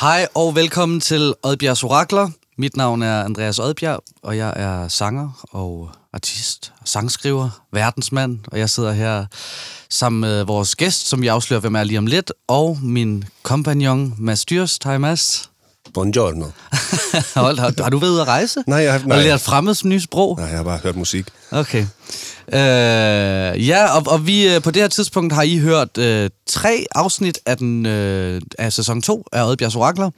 Hej og velkommen til Oddbjergs Orakler. Mit navn er Andreas Oddbjerg, og jeg er sanger og artist, sangskriver, verdensmand, og jeg sidder her sammen med vores gæst, som vi afslører, hvem er lige om lidt, og min kompagnon Mads Dyrs. Hej Mads. Buongiorno. Hold, har, har du været ude at rejse? Nej, jeg har, nej. Du lært fremmed nye sprog? Nej, jeg har bare hørt musik. Okay. Øh, ja, og, og vi øh, på det her tidspunkt har I hørt øh, tre afsnit af, den, øh, af sæson 2 af Oddbjergs Orakler.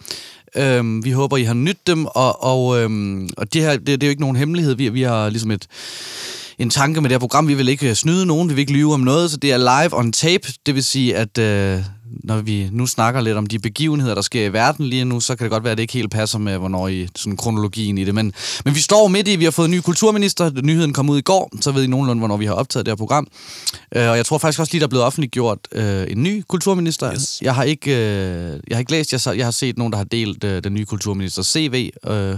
Øh, vi håber, I har nydt dem, og, og, øh, og det her det, det er jo ikke nogen hemmelighed. Vi, vi har ligesom et en tanke med det her program. Vi vil ikke snyde nogen, vi vil ikke lyve om noget, så det er live on tape. Det vil sige, at øh, når vi nu snakker lidt om de begivenheder, der sker i verden lige nu, så kan det godt være, at det ikke helt passer med, hvornår i sådan kronologien i det. Men, men vi står midt i, vi har fået en ny kulturminister. Nyheden kom ud i går, så ved I nogenlunde, hvornår vi har optaget det her program. Øh, og jeg tror faktisk også lige, der er blevet offentliggjort øh, en ny kulturminister. Yes. Jeg, har ikke, øh, jeg har ikke læst, jeg, jeg har set nogen, der har delt øh, den nye kulturministers CV øh,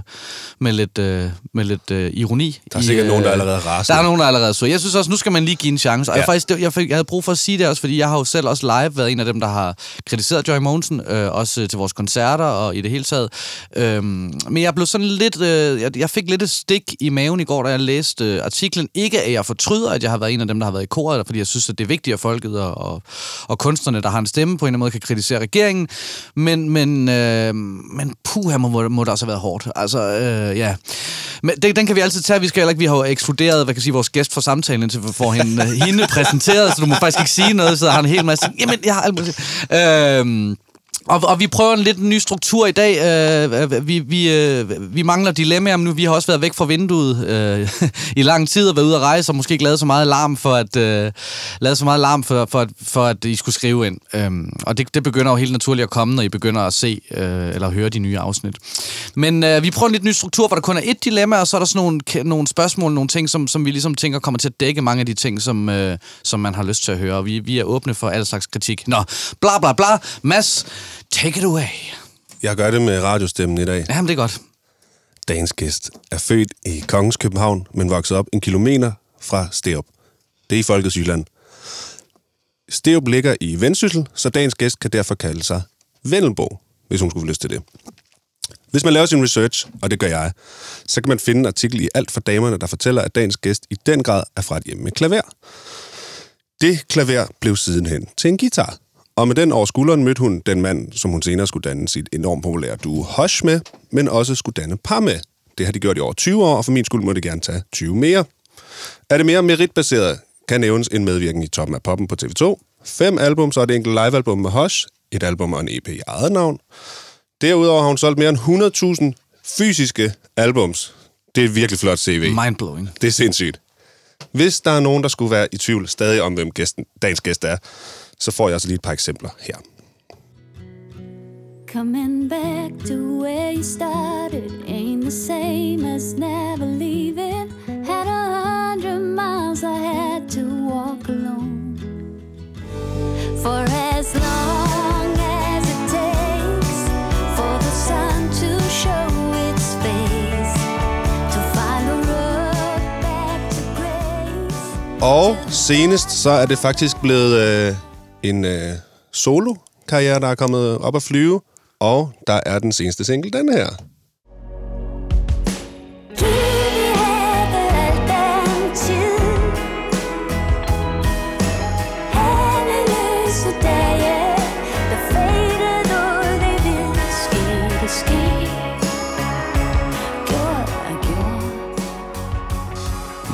med lidt, øh, med lidt øh, ironi. Der er sikkert nogen, der øh, allerede er rasende. Der er nogen, der er allerede så. Jeg synes også, nu skal man lige give en chance. Og ja. Jeg, faktisk, jeg, jeg havde brug for at sige det også, fordi jeg har jo selv også live været en af dem, der har kritiseret Joy Monsen, øh, også til vores koncerter og i det hele taget. Øhm, men jeg blev sådan lidt, øh, jeg, jeg fik lidt et stik i maven i går, da jeg læste øh, artiklen. Ikke at jeg fortryder, at jeg har været en af dem, der har været i koret, fordi jeg synes, at det er vigtigt, at folket og, og, og kunstnerne, der har en stemme, på en eller anden måde kan kritisere regeringen. Men, men, øh, men puh, må, må det også have været hårdt. Altså, øh, ja. Men det, den kan vi altid tage. Vi skal heller ikke, vi har jo ekskluderet, hvad kan sige, vores gæst fra samtalen, indtil vi får hende, øh, hende præsenteret, så du må faktisk ikke sige noget, så har han en hel masse. Jamen, jeg har alt muligt. Og, og vi prøver en lidt ny struktur i dag. Øh, øh vi, vi, øh, vi mangler dilemmaer, men nu vi har også været væk fra vinduet øh, i lang tid og været ude at rejse, og måske ikke lavet så meget larm for at, øh, lavet så meget larm for, for, at, for at I skulle skrive ind. Øhm, og det, det begynder jo helt naturligt at komme, når I begynder at se øh, eller høre de nye afsnit. Men øh, vi prøver en lidt ny struktur, hvor der kun er et dilemma, og så er der sådan nogle, nogle spørgsmål, nogle ting, som, som vi ligesom tænker kommer til at dække mange af de ting, som, øh, som man har lyst til at høre. Og vi, vi er åbne for al slags kritik. Nå, bla bla bla. Mads, take it away. Jeg gør det med radiostemmen i dag. Jamen, det er godt. Dagens gæst er født i Kongens København, men vokset op en kilometer fra Sterup. Det er i Folkets Jylland. Sterup ligger i Vendsyssel, så dagens gæst kan derfor kalde sig Vendelbo, hvis hun skulle få lyst til det. Hvis man laver sin research, og det gør jeg, så kan man finde en artikel i Alt for Damerne, der fortæller, at dagens gæst i den grad er fra et hjem med klaver. Det klaver blev sidenhen til en guitar. Og med den over skulderen mødte hun den mand, som hun senere skulle danne sit enormt populære duo Hush med, men også skulle danne par med. Det har de gjort i over 20 år, og for min skyld må det gerne tage 20 mere. Er det mere meritbaseret, kan nævnes en medvirken i Toppen af Poppen på TV2, fem album, så er det enkelt livealbum med Hush, et album og en EP i eget navn. Derudover har hun solgt mere end 100.000 fysiske albums. Det er virkelig flot CV. Mindblowing. Det er sindssygt. Hvis der er nogen, der skulle være i tvivl stadig om, hvem gæsten, dagens gæst er, så får jeg altså lige et par eksempler her. Coming back to where you started ain't the same as never leaving. Had a hundred miles I had to walk alone. For as long as it takes for the sun to show its face, to find the road back to grace. Og senest så er det faktisk blevet øh, en øh, solo-karriere, der er kommet op at flyve. Og der er den seneste single, den her.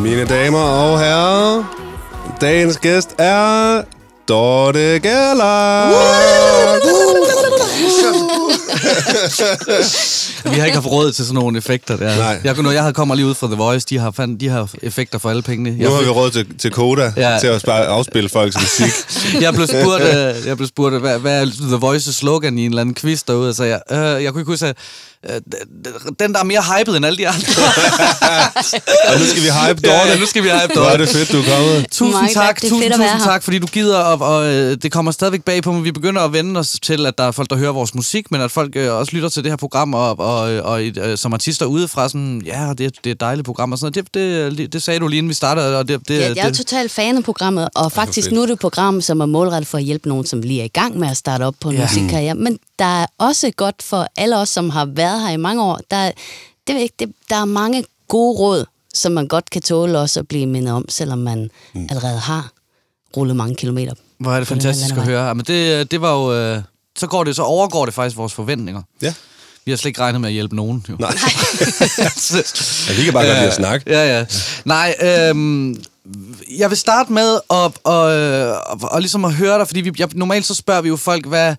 Mine damer og herrer, dagens gæst er Dorte Gerlach. Vi har ikke haft råd til sådan nogle effekter der. Nej. Jeg, når jeg havde kommer lige ud fra The Voice, de har, fand, de har effekter for alle pengene. Nu har vi råd til, til Koda Ja. til at bare afspille folks musik. jeg blev spurgt, øh, jeg blev spurgt hvad, hvad er The Voice's slogan i en eller anden quiz derude, og så jeg, øh, jeg kunne ikke huske, at, øh, den der er mere hyped end alle de andre. og nu skal vi hype Dorte. Ja, nu skal vi hype Hvor er Dorte. det fedt, du er kommet. Tusind Mange tak. tusind, tusind her. tak, fordi du gider, og, og øh, det kommer stadigvæk bag på mig. Vi begynder at vende os til, at der er folk, der hører vores musik, men at folk øh, også lytter til det her program, og, og, og øh, som artister udefra, sådan, ja, det, er- det er et dejligt program, og sådan noget. Det, det, det sagde du lige inden vi startede, og det, det, Ja, jeg er det, totalt fan af programmet, og faktisk nu er det et program, som er målrettet for at hjælpe nogen, som lige er i gang med at starte op på en ja. musikkarriere. Men der er også godt for alle os, som har været her i mange år. Der, er- det det, der er mange gode råd, som man godt kan tåle også at blive mindet om, selvom man mm. allerede har rullet mange kilometer. Hvor er det fantastisk at høre. Men det, det var jo... Øh, så, går det, så overgår det faktisk vores forventninger. Ja. Vi har slet ikke regnet med at hjælpe nogen. Jo. Nej. ja, vi kan bare godt lide at snakke. Ja, ja. Nej, øhm, jeg vil starte med at, og, og, og ligesom at høre dig, fordi vi, jeg, normalt så spørger vi jo folk, hvad-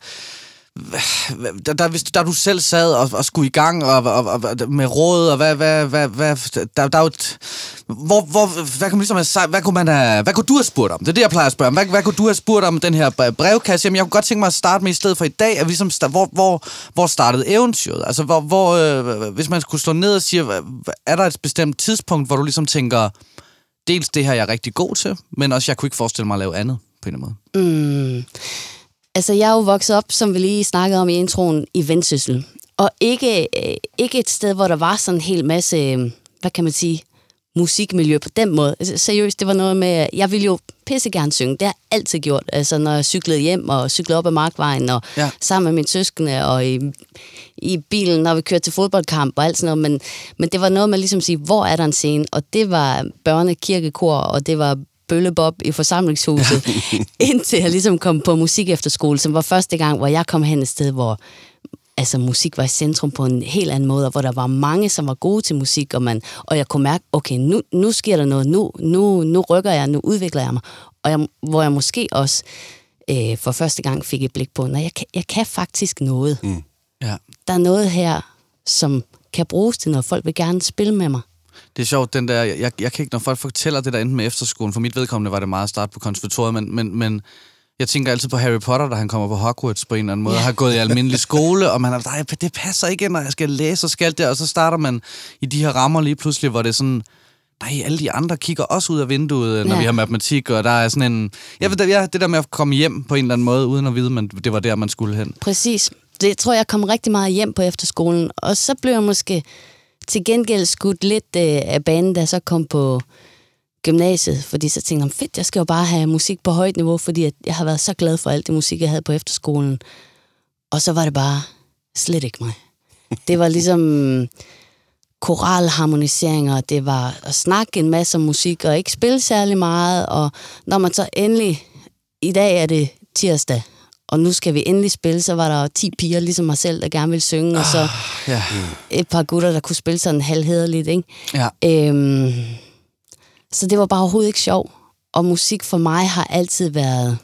der, der, hvis, der du selv sad og, og skulle i gang og, og, og, med råd, og hvad, hvad, hvad, hvad der, der er et, hvor, hvor, hvad, kunne man ligesom have, sagt- hvad, kunne man have, hvad kunne du have spurgt om? Det er det, jeg plejer at spørge om. Hvad, hvad kunne du have spurgt om den her brevkasse? Jamen, jeg kunne godt tænke mig at starte med i stedet for i dag, at vi ligesom, hvor, hvor, hvor startede eventyret? Altså, hvor, hvor, øh, hvis man skulle slå ned og sige, hvad- er der et bestemt tidspunkt, hvor du ligesom tænker, dels det her, jeg er rigtig god til, men også, jeg kunne ikke forestille mig at lave andet på en eller anden måde. Mm. Altså, jeg er jo vokset op, som vi lige snakkede om i introen, i Vendsyssel. Og ikke, øh, ikke et sted, hvor der var sådan en hel masse, øh, hvad kan man sige, musikmiljø på den måde. Altså, seriøst, det var noget med, jeg ville jo pisse gerne synge. Det har jeg altid gjort. Altså, når jeg cyklede hjem og cyklede op ad Markvejen, og ja. sammen med mine søskende, og i, i bilen, når vi kørte til fodboldkamp og alt sådan noget. Men, men det var noget med ligesom at sige, hvor er der en scene? Og det var børnekirkekor, og det var bøllebob i forsamlingshuset, indtil jeg ligesom kom på musik efterskole, som var første gang, hvor jeg kom hen et sted, hvor altså, musik var i centrum på en helt anden måde, og hvor der var mange, som var gode til musik, og, man, og jeg kunne mærke, okay, nu, nu sker der noget, nu, nu, nu rykker jeg, nu udvikler jeg mig, og jeg, hvor jeg måske også øh, for første gang fik et blik på, når jeg kan, jeg kan faktisk noget. Mm. Ja. Der er noget her, som kan bruges til noget. Folk vil gerne spille med mig. Det er sjovt, den der, jeg, jeg kan ikke, når folk fortæller det der enten med efterskolen, for mit vedkommende var det meget at starte på konservatoriet, men, men, men jeg tænker altid på Harry Potter, da han kommer på Hogwarts på en eller anden måde, Ja. og har gået i almindelig skole, og man er, nej, det passer ikke, når jeg skal læse og skal det, og så starter man i de her rammer lige pludselig, hvor det er sådan, nej, alle de andre kigger også ud af vinduet, når Ja. vi har matematik, og der er sådan en... Jeg ved, ja, det der med at komme hjem på en eller anden måde, uden at vide, men det var der, man skulle hen. Præcis. Det tror jeg, jeg kom rigtig meget hjem på efterskolen. Og så blev jeg måske til gengæld skudt lidt øh, af banen, da jeg så kom på gymnasiet. Fordi så tænkte jeg, fedt, jeg skal jo bare have musik på højt niveau, fordi at jeg har været så glad for alt det musik, jeg havde på efterskolen. Og så var det bare slet ikke mig. Det var ligesom koralharmoniseringer, det var at snakke en masse om musik og ikke spille særlig meget. Og når man så endelig, i dag er det tirsdag, og nu skal vi endelig spille, så var der 10 piger, ligesom mig selv, der gerne ville synge, og så Ja. et par gutter, der kunne spille sådan halvhederligt, ikke? ja. Øhm, så det var bare overhovedet ikke sjov. Og musik for mig har altid været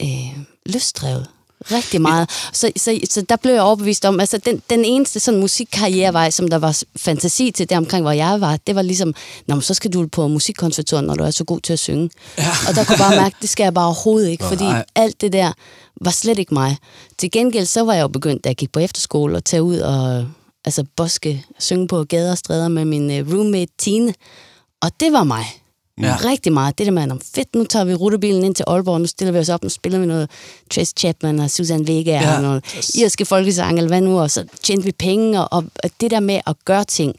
øh, lystdrevet. Rigtig meget. Så, så, så der blev jeg overbevist om, altså den, den eneste sådan musikkarrierevej, som der var fantasi til der omkring, hvor jeg var, det var ligesom, Nå, men så skal du på musikkonservatoriet, når du er så god til at synge. Ja. Og der kunne bare mærke, det skal jeg bare overhovedet ikke, fordi nej. alt det der var slet ikke mig. Til gengæld så var jeg jo begyndt, da jeg gik på efterskole, at tage ud og altså boske, synge på gader og stræder med min øh, roommate Tine. Og det var mig. Ja. Rigtig meget. Det der med, om fedt, nu tager vi rutebilen ind til Aalborg, nu stiller vi os op, nu spiller vi noget Trace Chapman og Susan Vega Ja. og noget irske folkesang, eller hvad nu, og så tjente vi penge, og, og det der med at gøre ting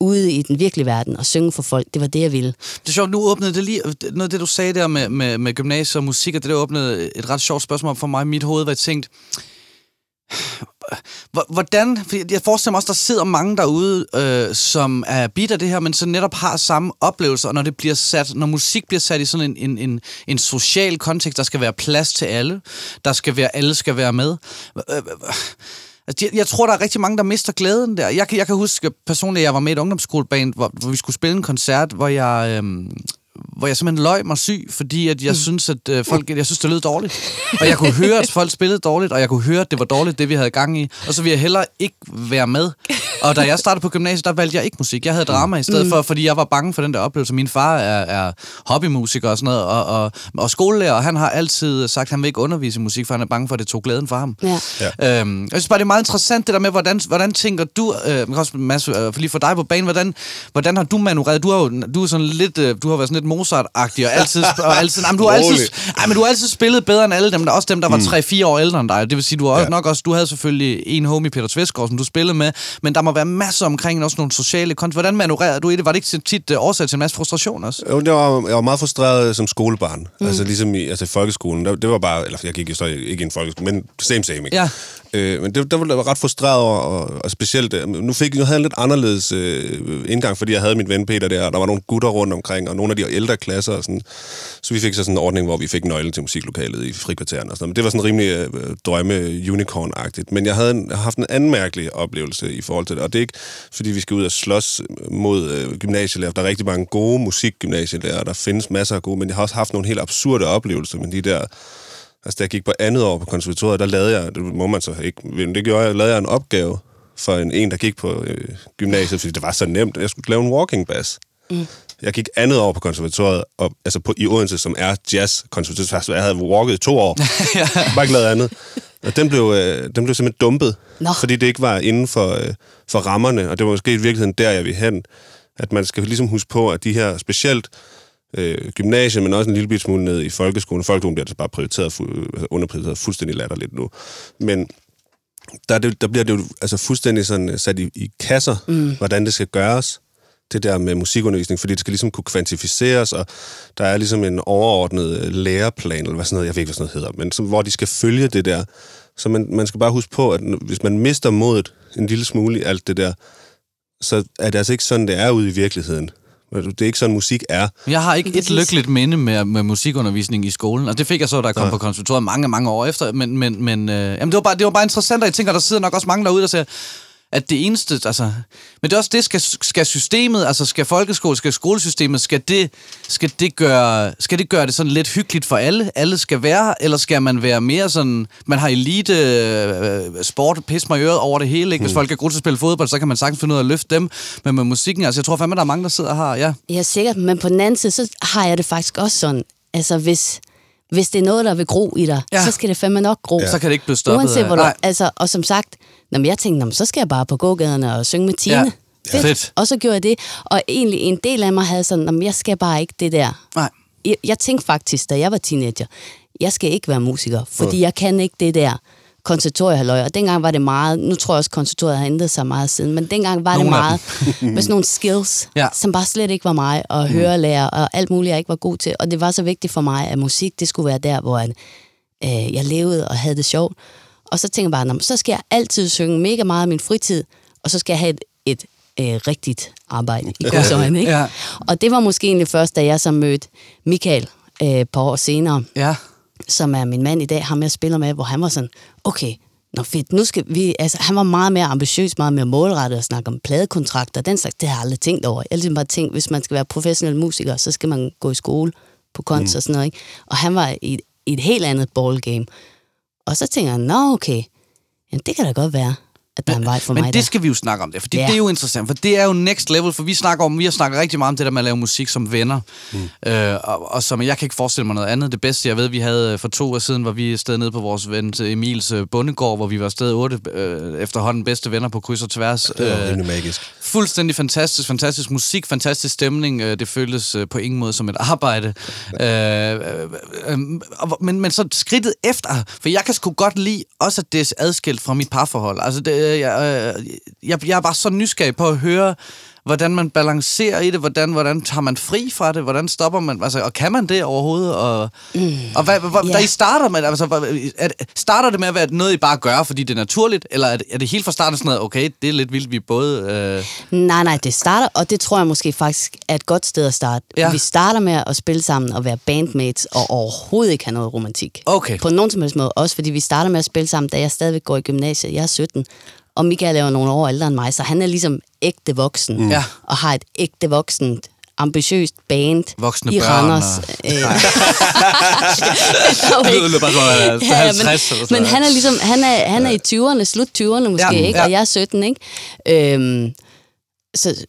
ude i den virkelige verden og synge for folk, det var det, jeg ville. Det er sjovt, nu åbnede det lige, noget af det, du sagde der med, med, med gymnasiet og musik, og det der åbnede et ret sjovt spørgsmål for mig i mit hoved, hvor jeg tænkte, Hvordan, fordi jeg forestiller mig også, der sidder mange derude, øh, som er bit af det her, men så netop har samme oplevelser, og når det bliver sat, når musik bliver sat i sådan en, en, en, en social kontekst, der skal være plads til alle, der skal være, alle skal være med. Øh, øh, Altså, jeg, jeg tror, der er rigtig mange, der mister glæden der. Jeg, kan- jeg kan huske personligt, at jeg var med i et ungdomsskoleband, hvor, hvor vi skulle spille en koncert, hvor jeg... Øhm, hvor jeg simpelthen løg mig syg, fordi at jeg synes, at øh, folk, jeg synes, det lød dårligt. Og jeg kunne høre, at folk spillede dårligt, og jeg kunne høre, at det var dårligt, det vi havde gang i. Og så ville jeg heller ikke være med. Og da jeg startede på gymnasiet, der valgte jeg ikke musik. Jeg havde drama i stedet for, fordi jeg var bange for den der oplevelse. Min far er, er hobbymusiker og sådan noget, og, og, og skolelærer, og han har altid sagt, at han vil ikke undervise i musik, for han er bange for, at det tog glæden fra ham. Ja. Ja. Øhm, jeg synes bare, det er meget interessant det der med, hvordan, hvordan tænker du, øh, også Mads, øh, for lige for dig på banen, hvordan, hvordan har du manøvreret? Du har jo du er sådan lidt, øh, du har været sådan lidt Mozart-agtig, og altid, og altid, nej, men du har altid, Rolig. ej, men du har altid spillet bedre end alle dem, der, også dem, der var 3-4 år ældre end dig. Det vil sige, du har Ja. nok også, du havde selvfølgelig en homie, Peter Tvesgaard, som du spillede med, men der må må være masser omkring også nogle sociale konti. Hvordan manøvrerer du i det? Var det ikke tit uh, årsag til en masse frustration også? Jo, jeg var, jeg var meget frustreret som skolebarn. Mm. Altså ligesom i, altså folkeskolen. Der, det var bare, eller jeg gik jo så ikke i en folkeskole, men same same, ikke? Ja. Øh, men det, der var jeg ret frustreret over, og, og specielt, øh, nu fik jeg havde en lidt anderledes øh, indgang, fordi jeg havde min ven Peter der, og der var nogle gutter rundt omkring, og nogle af de ældre klasser, og sådan. så vi fik så sådan en ordning, hvor vi fik nøglen til musiklokalet i frikvarteren og sådan. Men det var sådan rimelig øh, drømme unicorn-agtigt. Men jeg havde en, haft en anden mærkelig oplevelse i forhold til det, og det er ikke, fordi vi skal ud og slås mod øh, gymnasielærer. Der er rigtig mange gode musikgymnasielærer, der findes masser af gode, men jeg har også haft nogle helt absurde oplevelser med de der Altså, da jeg gik på andet år på konservatoriet, der lavede jeg, det må man så ikke, men det gjorde jeg, lavede jeg en opgave for en, en der gik på øh, gymnasiet, fordi det var så nemt. Jeg skulle lave en walking bass. Mm. Jeg gik andet år på konservatoriet, og, altså på, i Odense, som er jazz konservatoriet. Jeg havde walket i to år. ja. Bare ikke lavet andet. Og den blev, øh, den blev simpelthen dumpet, Nå. fordi det ikke var inden for, øh, for rammerne, og det var måske i virkeligheden der, jeg vil hen. At man skal ligesom huske på, at de her specielt øh, gymnasiet, men også en lille smule ned i folkeskolen. Folkeskolen bliver altså bare prioriteret, fu- altså underprioriteret fuldstændig latterligt nu. Men der, er det, der bliver det jo altså fuldstændig sådan øh, sat i, i kasser, mm. hvordan det skal gøres det der med musikundervisning, fordi det skal ligesom kunne kvantificeres, og der er ligesom en overordnet øh, læreplan, eller hvad sådan noget, jeg ved ikke, hvad sådan noget hedder, men som, hvor de skal følge det der. Så man, man skal bare huske på, at hvis man mister modet en lille smule i alt det der, så er det altså ikke sådan, det er ude i virkeligheden. Det er ikke sådan, musik er. Jeg har ikke et lykkeligt minde med, med musikundervisning i skolen, og det fik jeg så, da jeg kom på konservatoriet mange, mange år efter, men, men, men øh, jamen, det, var bare, det var bare interessant, og jeg tænker, der sidder nok også mange derude, der siger, at det eneste, altså... Men det er også det, skal, skal systemet, altså skal folkeskole, skal skolesystemet, skal det, skal, det gøre, skal det gøre det sådan lidt hyggeligt for alle? Alle skal være eller skal man være mere sådan... Man har elite øh, sport, pis mig i øret over det hele, ikke? Hvis folk er gode til at spille fodbold, så kan man sagtens finde ud af at løfte dem. Men med musikken, altså jeg tror fandme, der er mange, der sidder her, ja. Ja, sikkert, men på den anden side, så har jeg det faktisk også sådan, altså hvis, hvis det er noget, der vil gro i dig, Ja. så skal det fandme nok gro. Ja. Så kan det ikke blive stoppet Uanset hvor du, altså, og som sagt, når jeg tænkte, "Nå, men så skal jeg bare på gågaderne og synge med Tine. Ja. Ja. Ja. Fedt. Og så gjorde jeg det. Og egentlig en del af mig havde sådan, "Nå, men jeg skal bare ikke det der. Nej. Jeg, jeg tænkte faktisk, da jeg var teenager, jeg skal ikke være musiker, fordi jeg kan ikke det der konservatoriehalløj. Og dengang var det meget, nu tror jeg også, konservatoriet har ændret sig meget siden, men dengang var Nogle det meget med sådan nogle skills, Ja. som bare slet ikke var mig, og høre lære, og alt muligt, jeg ikke var god til. Og det var så vigtigt for mig, at musik, det skulle være der, hvor jeg, øh, jeg levede og havde det sjovt. Og så tænkte jeg bare, "Nå, men så skal jeg altid synge mega meget af min fritid, og så skal jeg have et, et øh, rigtigt arbejde i godsøjne, ikke? Ja. Og det var måske egentlig først, da jeg så mødte Michael øh, et par år senere, Ja. Som er min mand i dag, ham jeg spiller med, hvor han var sådan, okay, Nå fedt, nu skal vi, altså han var meget mere ambitiøs, meget mere målrettet og snakke om pladekontrakter, den slags, det har jeg aldrig tænkt over. Jeg har ligesom bare tænkt, hvis man skal være professionel musiker, så skal man gå i skole på kunst mm. og sådan noget, ikke? Og han var i et, i et helt andet ballgame. Og så tænker jeg, nå okay, jamen, det kan da godt være, at der er en vej for Men mig det der. skal vi jo snakke om det, for Ja. det er jo interessant, for det er jo next level, for vi snakker om, vi har snakket rigtig meget om det der med at lave musik som venner, mm. øh, og, og som jeg kan ikke forestille mig noget andet. Det bedste, jeg ved, vi havde øh, for to år siden, var vi afsted nede på vores ven til Emils øh, bondegård, hvor vi var afsted otte øh, efterhånden bedste venner på kryds og tværs. Det var Øh, magisk. Fuldstændig fantastisk, fantastisk musik, fantastisk stemning. Øh, det føltes øh, på ingen måde som et arbejde. Øh, øh, øh, men, men så skridtet efter, for jeg kan sgu godt lide også, at det er adskilt fra mit parforhold. Altså, det, øh, jeg, øh, jeg, jeg er bare så nysgerrig på at høre, hvordan man balancerer i det, hvordan, hvordan tager man fri fra det, hvordan stopper man, altså, og kan man det overhovedet? Og, mm. og hvad, hvad, Ja. da I starter med, altså, er, det- starter det med at være noget, I bare gør, fordi det er naturligt, eller er det, er det helt fra starten sådan noget, okay, det er lidt vildt, vi både... Øh, Nej, nej, det starter, og det tror jeg måske faktisk er et godt sted at starte. Ja. Vi starter med at spille sammen og være bandmates, og overhovedet ikke have noget romantik. Okay. På nogen som helst måde. Også fordi vi starter med at spille sammen, da jeg stadigvæk går i gymnasiet. Jeg er 17, og Michael er jo nogle år ældre end mig, så han er ligesom ægte voksen. Mm. Ja. Og har et ægte voksent ambitiøst band Voksne i børn Randers. og- Øh, Det lyder bare som, at han Ja, 50 men, eller men han er ligesom, han er, han er i 20'erne, slut 20'erne måske, Ja, ja, ikke? ja. og jeg er 17, ikke? Øhm, så,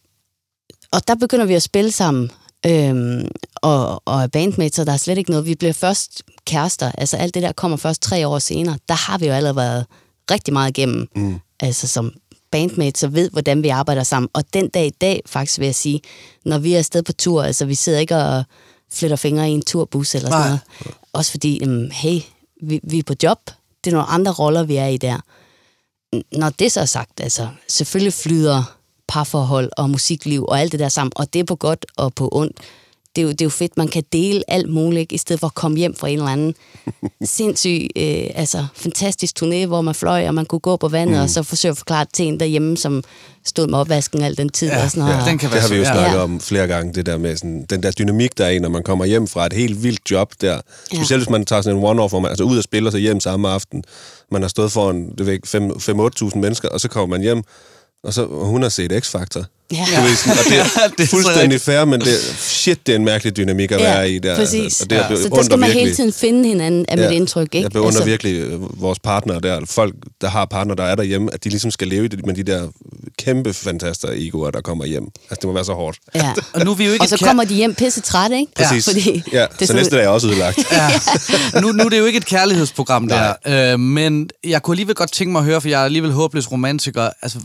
og der begynder vi at spille sammen, øhm, og, og er bandmates, så der er slet ikke noget. Vi bliver først kærester, altså alt det der kommer først tre år senere. Der har vi jo allerede været rigtig meget igennem, mm. altså som bandmates, og ved, hvordan vi arbejder sammen. Og den dag i dag, faktisk vil jeg sige, når vi er afsted på tur, altså vi sidder ikke og flytter fingre i en turbus eller sådan Nej. noget. Også fordi, øhm, hey, vi, vi er på job. Det er nogle andre roller, vi er i der. når det så er sagt, altså, selvfølgelig flyder parforhold og musikliv og alt det der sammen, og det er på godt og på ondt. Det er jo, det er jo fedt, man kan dele alt muligt, i stedet for at komme hjem fra en eller anden sindssyg, øh, altså fantastisk turné, hvor man fløj, og man kunne gå på vandet, mm. og så forsøge at forklare det til en derhjemme, som stod med opvasken al den tid. og sådan noget. den kan Det har vi jo snakket Ja. om flere gange, det der med sådan, den der dynamik, der er i, når man kommer hjem fra et helt vildt job der. Specielt hvis man tager sådan en one-off, hvor man altså ud og spiller sig hjem samme aften. Man har stået foran det ved ikke, 5-8.000 mennesker, og så kommer man hjem, og så hun har set X-Factor. Ja. Du ved, sådan, og det er, Det er så fuldstændig fair, men det, shit, det er en mærkelig dynamik at være i der. præcis. Og det, jeg Så der skal man hele virkelig- tiden finde hinanden, er mit indtryk. Ikke? Jeg beundrer altså, Altså, virkelig øh, vores partnere der, folk, der har partner, der er derhjemme, at de ligesom skal leve i det med de der kæmpe fantaster egoer, der kommer hjem. Altså, det må være så hårdt. Ja. Og nu er vi jo ikke Og så kommer de hjem pisse trætte, ikke? Præcis. Fordi ja, det så sådan- næste dag er også ødelagt. Ja. Nu, nu er det jo ikke et kærlighedsprogram, der. Øh, men jeg kunne alligevel godt tænke mig at høre, for jeg er alligevel håbløs romantiker. Altså,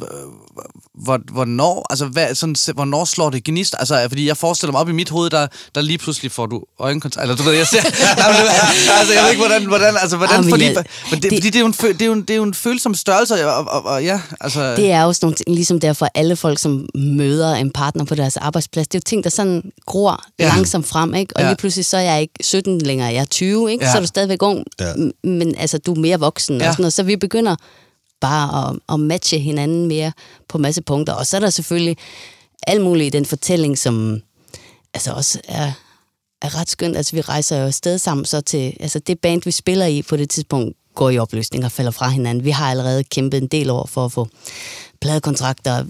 hvor, hvornår, altså, hvad, sådan, hvornår slår det gnist? Altså, fordi jeg forestiller mig op i mit hoved, der, der lige pludselig får du øjenkontakt. Eller du ved, jeg ser... Altså, jeg ved ikke, hvordan... hvordan altså, hvordan Ah, men fordi, jeg- men det, det- fordi det er, jo en, det, er jo en, det er jo en følsom størrelse, og, og, og ja, altså... Det er jo sådan nogle ting, ligesom derfor alle folk, som møder en partner på deres arbejdsplads, det er jo ting, der sådan gror Ja. langsomt frem, ikke? Og Ja. lige pludselig så er jeg ikke 17 længere, jeg er 20, ikke? Ja. Så er du stadigvæk ung, Ja. men altså, du er mere voksen Ja. og sådan noget. Så vi begynder bare at, at matche hinanden mere på masse punkter. Og så er der selvfølgelig alt muligt i den fortælling, som altså også er, er ret skønt. Altså, vi rejser jo afsted sammen så til... Altså, det band, vi spiller i på det tidspunkt, går i opløsning og falder fra hinanden. Vi har allerede kæmpet en del år for at få pladekontrakter.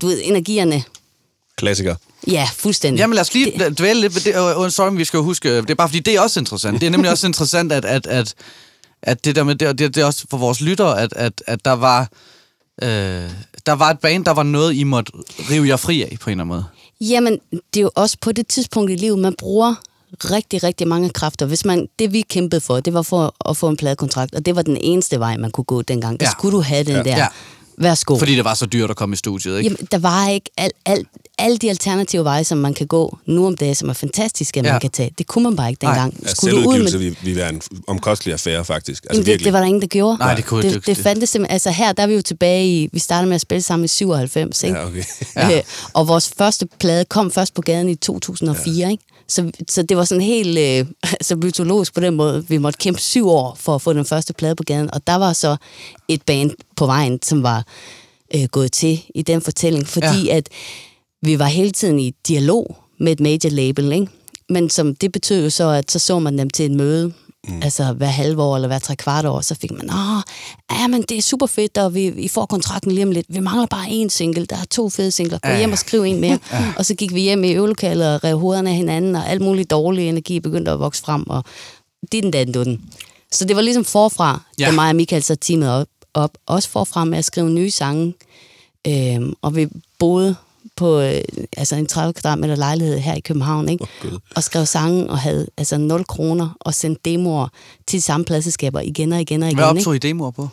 Du ved, energierne... Klassiker. Ja, fuldstændig. Jamen lad os lige Det- dvæle lidt ved det. Og sorry, vi skal huske, det er bare fordi, det er også interessant. Det er nemlig også interessant, at, at, at, at det der med, det, det, det er også for vores lyttere, at, at, at der var... Øh, der var et band, der var noget, I måtte rive jer fri af, på en eller anden måde. Jamen, det er jo også på det tidspunkt i livet, man bruger rigtig, rigtig mange kræfter. Hvis man, det vi kæmpede for, det var for at få en pladekontrakt, og det var den eneste vej, man kunne gå dengang. Der Ja. skulle du have den Ja. der. Ja. Værsgo. Fordi det var så dyrt at komme i studiet, ikke? Jamen, der var ikke alt, alt, alle de alternative veje, som man kan gå nu om dagen, som er fantastiske, at Ja. man kan tage. Det kunne man bare ikke Nej. dengang. Ja, Skulle ud selvudgivelse med... vil, vil være en omkostelig affære, faktisk. Altså Jamen, det, virkelig. det var der ingen, der gjorde. Nej, det kunne- det, det- det fandtes simpelthen. Altså her, der er vi jo tilbage i... Vi startede med at spille sammen i 97, ikke? Ja, okay. Ja. Øh, og vores første plade kom først på gaden i 2004, ja. ikke? Så, så det var sådan helt øh, så mytologisk på den måde. Vi måtte kæmpe syv år for at få den første plade på gaden, og der var så et band på vejen, som var øh, gået til i den fortælling, fordi ja. at vi var hele tiden i dialog med et major label, ikke? Men som det betød jo så, at så så man dem til et møde, mm. altså hver halve år eller hver tre kvart år, så fik man, åh, ja, men det er super fedt, og vi, vi får kontrakten lige om lidt. Vi mangler bare én single, der er to fede singler. Gå Ja, hjem og skriv en mere. Og så gik vi hjem i øvelokalet og rev hovederne af hinanden, og alt muligt dårlig energi begyndte at vokse frem, og det den den dutten. Så det var ligesom forfra, ja. da mig og Michael så teamet op, op, også forfra med at skrive nye sange. Øhm, og vi boede på øh, altså en 30 kvadratmeter lejlighed her i København, ikke? Gud. og skrev sange og havde altså 0 kroner og sendte demoer til de samme pladselskaber igen og igen og igen. Hvad ikke? optog I demoer på?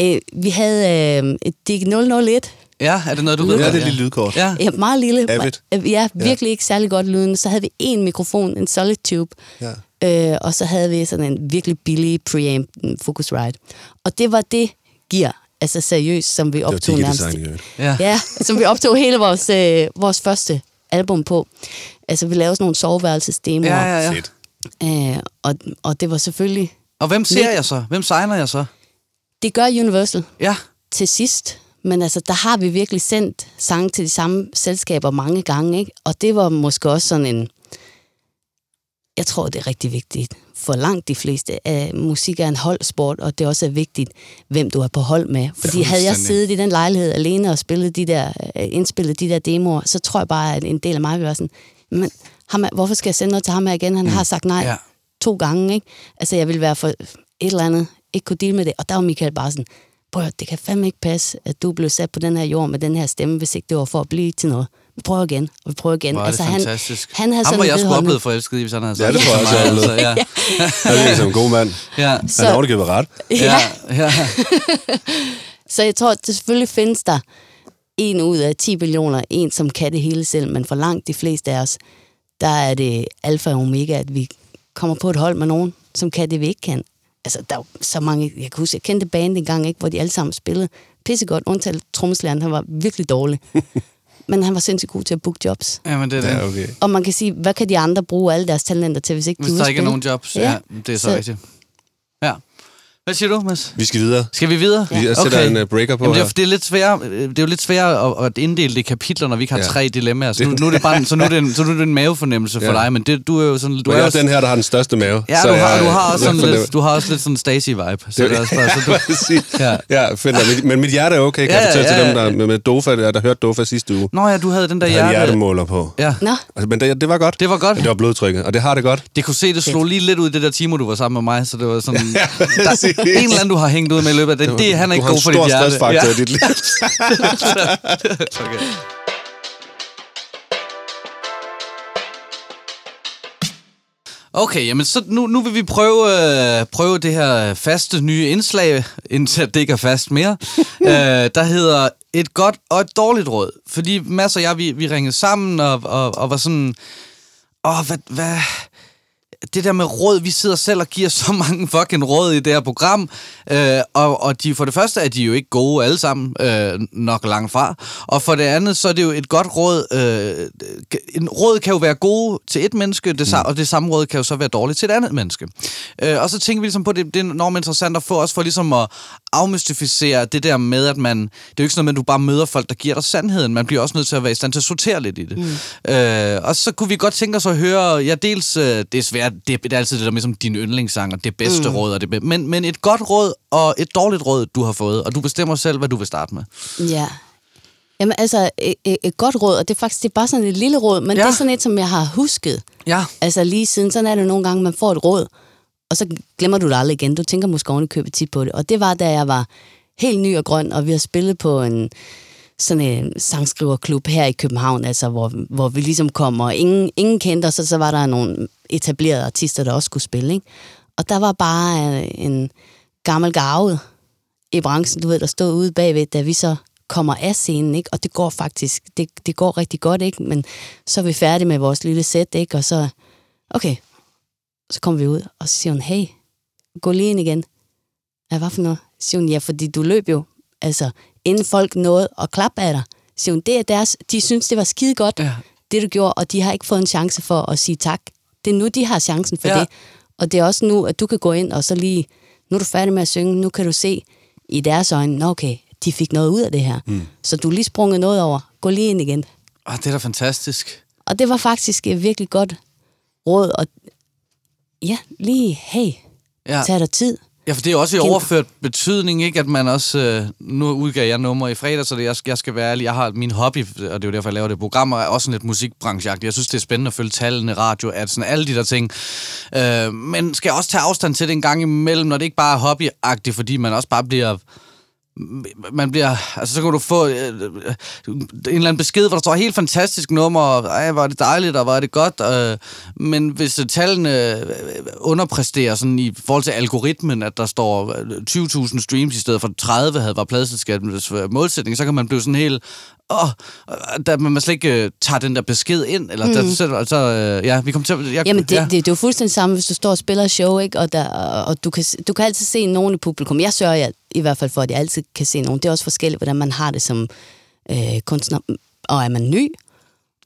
Øh, vi havde øh, et DIG 001, Ja, er det noget, du ved? Ja, det er et lille lydkort. Ja. ja, meget lille. Avid. Øh, Ja, virkelig ikke særlig godt lyden. Så havde vi en mikrofon, en Solid Tube, Ja. øh, og så havde vi sådan en virkelig billig preamp, en Focusrite. Og det var det gear, altså seriøst, som vi Det var optog nærmest. Øvrigt. Ja. Ja, som vi optog hele vores, øh, vores første album på. Altså, vi lavede sådan nogle soveværelsesdemoer. Ja, ja, ja. Fedt. Øh, og, og det var selvfølgelig... Og hvem ser jeg så? Hvem signer jeg så? Det gør Universal Ja. til sidst, men altså, der har vi virkelig sendt sange til de samme selskaber mange gange, ikke? Og det var måske også sådan en... Jeg tror, det er rigtig vigtigt for langt de fleste. At musik er en holdsport, og det også er vigtigt, hvem du er på hold med. Fordi havde jeg siddet i den lejlighed alene og spillet de der, øh, indspillet de der demoer, så tror jeg bare, at en del af mig ville være sådan, men ham, hvorfor skal jeg sende noget til ham her igen? Han har sagt nej Ja. to gange, ikke? Altså, jeg ville være for et eller andet, ikke kunne dele med det. Og der var Michael bare sådan, prøv det kan fandme ikke passe, at du blev sat på den her jord med den her stemme, hvis ikke det var for at blive til noget. Vi prøver igen, og vi prøver igen. Altså, Hvor er det fantastisk. Han, han havde Ham sådan var jeg sgu oplevet forelsket i, hvis han havde Ja, det sagt tror jeg også, jeg altså, har ja. Han er som en god mand. Ja. Han Så- har ovenikøbet ret. Ja, ja. Så jeg tror, at det selvfølgelig findes der en ud af 10 millioner, en som kan det hele selv, men for langt de fleste af os, der er det alfa og omega, at vi kommer på et hold med nogen, som kan det, vi ikke kan. altså, der var så mange, jeg kan huske, jeg kendte band engang, ikke, hvor de alle sammen spillede pissegodt, undtagen trommeslageren, han var virkelig dårlig. Men han var sindssygt god til at booke jobs. Jamen, det er det. Ja, okay. Og man kan sige, hvad kan de andre bruge alle deres talenter til, hvis ikke Hvis de der ikke er nogen jobs. Ja, ja det er så, Så- rigtigt. Ja. Hvad siger du, Mads? Vi skal videre. Skal vi videre? Vi jeg sætter en uh, breaker på Jamen, det, her. er, det, er lidt svære, det er jo lidt sværere at, at inddele det i kapitler, når vi ikke har Ja. ja. tre dilemmaer. Så nu, nu, er det bare, så nu er det en, så nu er det en mavefornemmelse for Ja. dig, men det, du er jo sådan... Du Du er jo også den her, der har den største mave. Ja, så du har, jeg- du har, også sådan lidt, du har også lidt sådan en Stasi-vibe. Så Det det er også bare, så du. Ja. ja, fedt. Men mit hjerte er okay, kan Ja, jeg fortælle ja, til dem, ja. der med, med Dofa, der, der hørte Dofa sidste uge. Nå ja, du havde den der hjerte... hjertemåler på. Ja, Nå, Altså, men det, det var godt. det var godt. Det var blodtrykket, og det har det godt. Det kunne se, det slog lige lidt ud i det der time, du var sammen med mig, så det var sådan... en eller anden, du har hængt ud med i løbet af det. det han er ikke du har god for en dit stor hjerte. stressfaktor i dit liv. okay. Okay, jamen så nu, nu vil vi prøve, øh, prøve det her faste nye indslag, indtil det ikke er fast mere, øh, der hedder et godt og et dårligt råd. Fordi Mads og jeg, vi, vi ringede sammen og, og, og var sådan, åh, hvad, hvad, det der med råd, vi sidder selv og giver så mange fucking råd i det her program, øh, og, og de, for det første er de jo ikke gode alle sammen, øh, nok langt fra, og for det andet, så er det jo et godt råd, øh, en råd kan jo være gode til et menneske, det, sa- og det samme råd kan jo så være dårligt til et andet menneske. Øh, og så tænker vi ligesom på, det, det er enormt interessant at få os for ligesom at afmystificere det der med, at man, det er jo ikke sådan noget med, at du bare møder folk, der giver dig sandheden, man bliver også nødt til at være i stand til at sortere lidt i det. Mm. Øh, og så kunne vi godt tænke os at høre, ja dels, øh, det er svært, det, det er altid det der med som din yndlingssang, og det bedste mm. råd, og det be- men, men et godt råd og et dårligt råd, du har fået, og du bestemmer selv, hvad du vil starte med. ja. Jamen altså, et, et, et godt råd, og det er faktisk det er bare sådan et lille råd, men ja. det er sådan et, som jeg har husket. Ja. Altså lige siden, sådan er det nogle gange, man får et råd, og så glemmer du det aldrig igen. Du tænker måske oven i købet tit på det. Og det var, da jeg var helt ny og grøn, og vi har spillet på en sådan en sangskriverklub her i København, altså hvor, hvor vi ligesom kom, og ingen, ingen kendte os, og så var der nogle etablerede artister, der også skulle spille. Ikke? Og der var bare øh, en gammel garvet i branchen, du ved, der stod ude bagved, da vi så kommer af scenen, ikke? og det går faktisk, det, det går rigtig godt, ikke? men så er vi færdige med vores lille sæt, ikke? og så, okay, så kommer vi ud, og så siger hun, hey, gå lige ind igen. Ja, hvad for noget? Så siger hun, ja, fordi du løb jo, altså, inden folk nåede at klappe af dig. Så det er deres, de synes, det var skide godt, Ja. det du gjorde, og de har ikke fået en chance for at sige tak. Det er nu, de har chancen for Ja. det. Og det er også nu, at du kan gå ind og så lige, nu er du færdig med at synge, nu kan du se i deres øjne, "Nå, okay, de fik noget ud af det her. Mm. Så du lige sprunget noget over. Gå lige ind igen. Oh, det er da fantastisk. Og det var faktisk et virkelig godt råd. Og ja, lige, hey, Ja. tag dig tid. Ja, for det er også i overført betydning, ikke? At man også... Øh, nu udgav jeg nummer i fredag, så det, jeg, skal, jeg skal være ærlig. Jeg har min hobby, og det er jo derfor, jeg laver det program, og er også lidt musikbrancheagtigt. Jeg synes, det er spændende at følge tallene, radio, at sådan alle de der ting. Øh, men skal også tage afstand til det en gang imellem, når det ikke bare er hobbyagtigt, fordi man også bare bliver man bliver, altså så kan du få øh, øh, en eller anden besked, hvor der står helt fantastisk nummer, og ej, hvor er det dejligt, og hvor er det godt, øh, men hvis øh, tallene øh, underpræsterer sådan i forhold til algoritmen, at der står øh, 20.000 streams i stedet for 30 havde var pladselskabets målsætning, så kan man blive sådan helt, åh, da man slet ikke øh, tager den der besked ind, eller mm. der, så, så øh, ja, vi kommer til at... Jeg, Jamen, det, ja. ja. det, det er jo fuldstændig samme, hvis du står og spiller show, ikke? og, der, og du, kan, du kan altid se nogen i publikum. Jeg sørger jeg, i hvert fald for, at jeg altid kan se nogen. Det er også forskelligt, hvordan man har det som øh, kunstner. Og er man ny,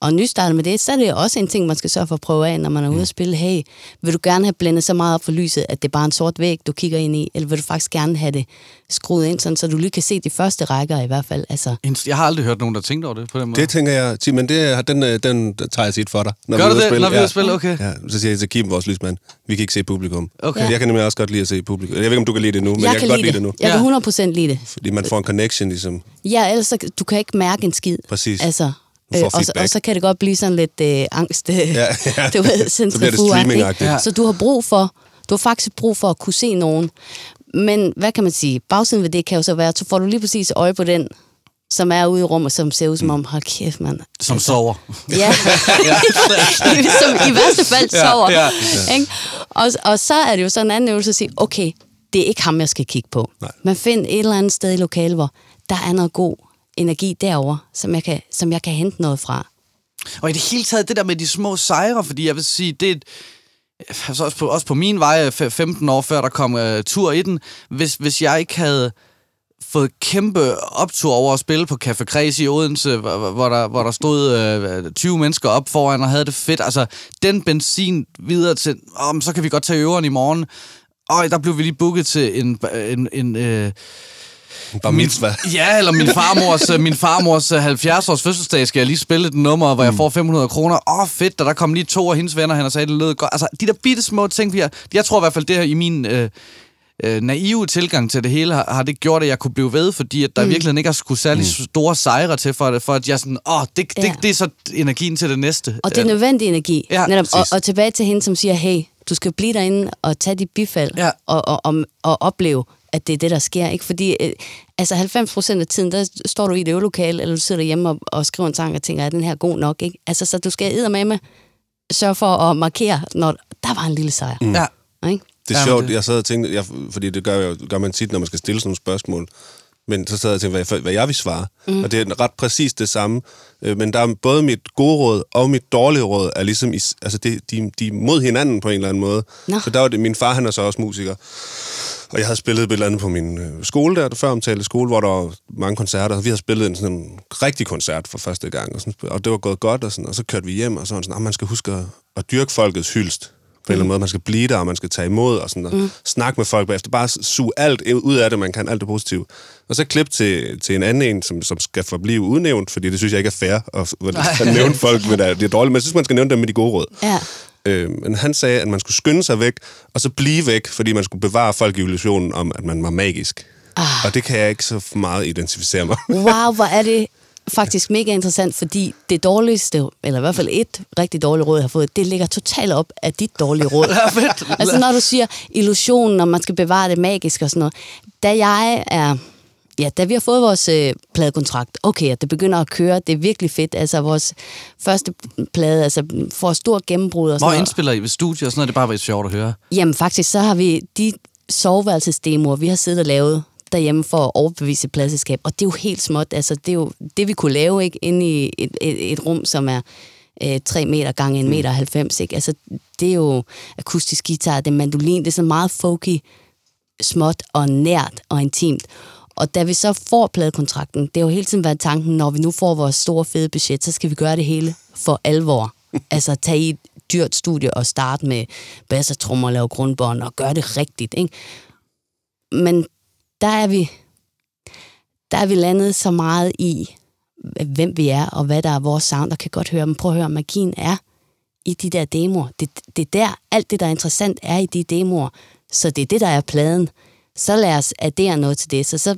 og nystartet med det, så er det også en ting, man skal sørge for at prøve af, når man er ude at spille. Hey, vil du gerne have blændet så meget op for lyset, at det er bare en sort væg, du kigger ind i? Eller vil du faktisk gerne have det skruet ind, sådan, så du lige kan se de første rækker i hvert fald? Altså, Jeg har aldrig hørt nogen, der tænkte over det på den måde. Det tænker jeg, Tim, men det, den, øh, den tager jeg tit for dig. Når Gør vi er du ude at det, spille. når vi er ude at spille? Okay. Ja, så siger jeg til Kim, vores lysmand, vi kan ikke se publikum. Okay. Jeg kan nemlig også godt lide at se publikum. Jeg ved ikke, om du kan lide det nu, men jeg, jeg kan, godt lide det nu. Jeg Ja. kan 100% lide det. Fordi man får en connection, ligesom. Ja, ellers så, du kan ikke mærke en skid. Præcis. Altså, øh, og, så, og så kan det godt blive sådan lidt øh, angst. Øh, Ja, ja. du ved, Så bliver det streamingagtigt. Ja. Så du har brug for, du har faktisk brug for at kunne se nogen. Men hvad kan man sige? Bagsiden ved det kan jo så være, så får du lige præcis øje på den, som er ude i rummet, som ser ud som om, hold kæft, mand. Som sover. Ja, som i værste fald Ja, sover. ja. Ikke? Og, og så er det jo sådan en anden øvelse at sige, okay, det er ikke ham, jeg skal kigge på. Nej. Men find et eller andet sted i lokalet, hvor der er noget god energi derover, som jeg kan, som jeg kan hente noget fra. Og i det hele taget, det der med de små sejre, fordi jeg vil sige, det er, altså også, på, også på min vej, 15 år før der kom uh, tur i den, hvis, hvis jeg ikke havde fået kæmpe optur over at spille på Café Kreds i Odense, hvor, hvor- der, hvor der stod øh, 20 mennesker op foran og havde det fedt. Altså, den benzin videre til, om så kan vi godt tage øveren i morgen. Og der blev vi lige booket til en, en, en øh, Bar mitzvah. Ja, eller min farmors, øh, min farmors øh, 70-års fødselsdag skal jeg lige spille et nummer, hvor jeg får 500 kroner. Åh, oh, fedt, og der kom lige to af hendes venner hen og sagde, det lød godt. Altså, de der bitte små ting, vi har, jeg tror i hvert fald, det her i min øh, øh, naive tilgang til det hele, har, har det gjort, at jeg kunne blive ved, fordi at der mm. virkelig ikke har skulle særlig store sejre til for det, for at jeg sådan, åh, oh, det, det, Ja. det, er så energien til det næste. Og det er Øh, nødvendig energi. Ja, netop. Og, og tilbage til hende, som siger, hey, du skal blive derinde og tage dit bifald Ja. og, og, og, og opleve, at det er det, der sker. Ikke? Fordi øh, altså 90 procent af tiden, der står du i et øvelokale, eller du sidder hjemme og, og skriver en sang og tænker, er den her god nok? Ikke? Altså, så du skal med med sørge for at markere, når der var en lille sejr. Mm. Ja. Ikke? Det er sjovt, jeg sad og tænkte, jeg, fordi det gør, gør man tit, når man skal stille sådan nogle spørgsmål. Men så sad jeg og tænkte, hvad jeg, hvad jeg vil svare. Mm. Og det er ret præcis det samme. Øh, Men der er både mit gode råd og mit dårlige råd, er ligesom, altså det, de, de er mod hinanden på en eller anden måde. Nå. Så der var det, min far, han er så også musiker. Og jeg havde spillet et eller andet på min øh, skole der, der før omtalte skole, hvor der var mange koncerter. Og vi havde spillet en sådan en rigtig koncert for første gang. Og, sådan, og det var gået godt, og, sådan, og så kørte vi hjem, og så var sådan, "Ah, man skal huske at, at dyrke folkets hyldst på en eller anden måde. Man skal blive der, og man skal tage imod, og, sådan, og mm. snakke med folk bagefter. Bare suge alt ud af det, man kan, alt det positive. Og så klip til, til en anden en, som, som skal forblive udnævnt, fordi det synes jeg ikke er fair at, at nævne folk, med det, det er dårligt. Men jeg synes, man skal nævne dem med de gode råd. Ja. Øh, men han sagde, at man skulle skynde sig væk, og så blive væk, fordi man skulle bevare folk i illusionen om, at man var magisk. Ah. Og det kan jeg ikke så meget identificere mig. Wow, hvor er det faktisk mega interessant, fordi det dårligste, eller i hvert fald et rigtig dårligt råd, jeg har fået, det ligger totalt op af dit dårlige råd. altså når du siger illusionen, og man skal bevare det magiske og sådan noget. Da jeg er... Ja, da vi har fået vores øh, pladekontrakt, okay, det begynder at køre, det er virkelig fedt. Altså vores første plade, altså får stor gennembrud og Hvor indspiller I ved studiet og sådan noget? Det er bare været sjovt at høre. Jamen faktisk, så har vi de soveværelsesdemoer, vi har siddet og lavet derhjemme for at overbevise pladselskab. Og det er jo helt småt. Altså, det er jo det, vi kunne lave ikke inde i et, et, et rum, som er øh, 3 meter gange 1 meter 90. Ikke? Altså, det er jo akustisk guitar, det er mandolin, det er sådan meget folky, småt og nært og intimt. Og da vi så får pladekontrakten, det har jo hele tiden været tanken, når vi nu får vores store fede budget, så skal vi gøre det hele for alvor. altså tage i et dyrt studie og starte med bass og trommer og lave grundbånd og gøre det rigtigt. Ikke? Men der er vi der er vi landet så meget i, hvem vi er og hvad der er vores sound, og kan godt høre, men prøv at høre, magien er i de der demoer. Det, det er der, alt det, der er interessant, er i de demoer. Så det er det, der er pladen. Så lad os addere noget til det. Så så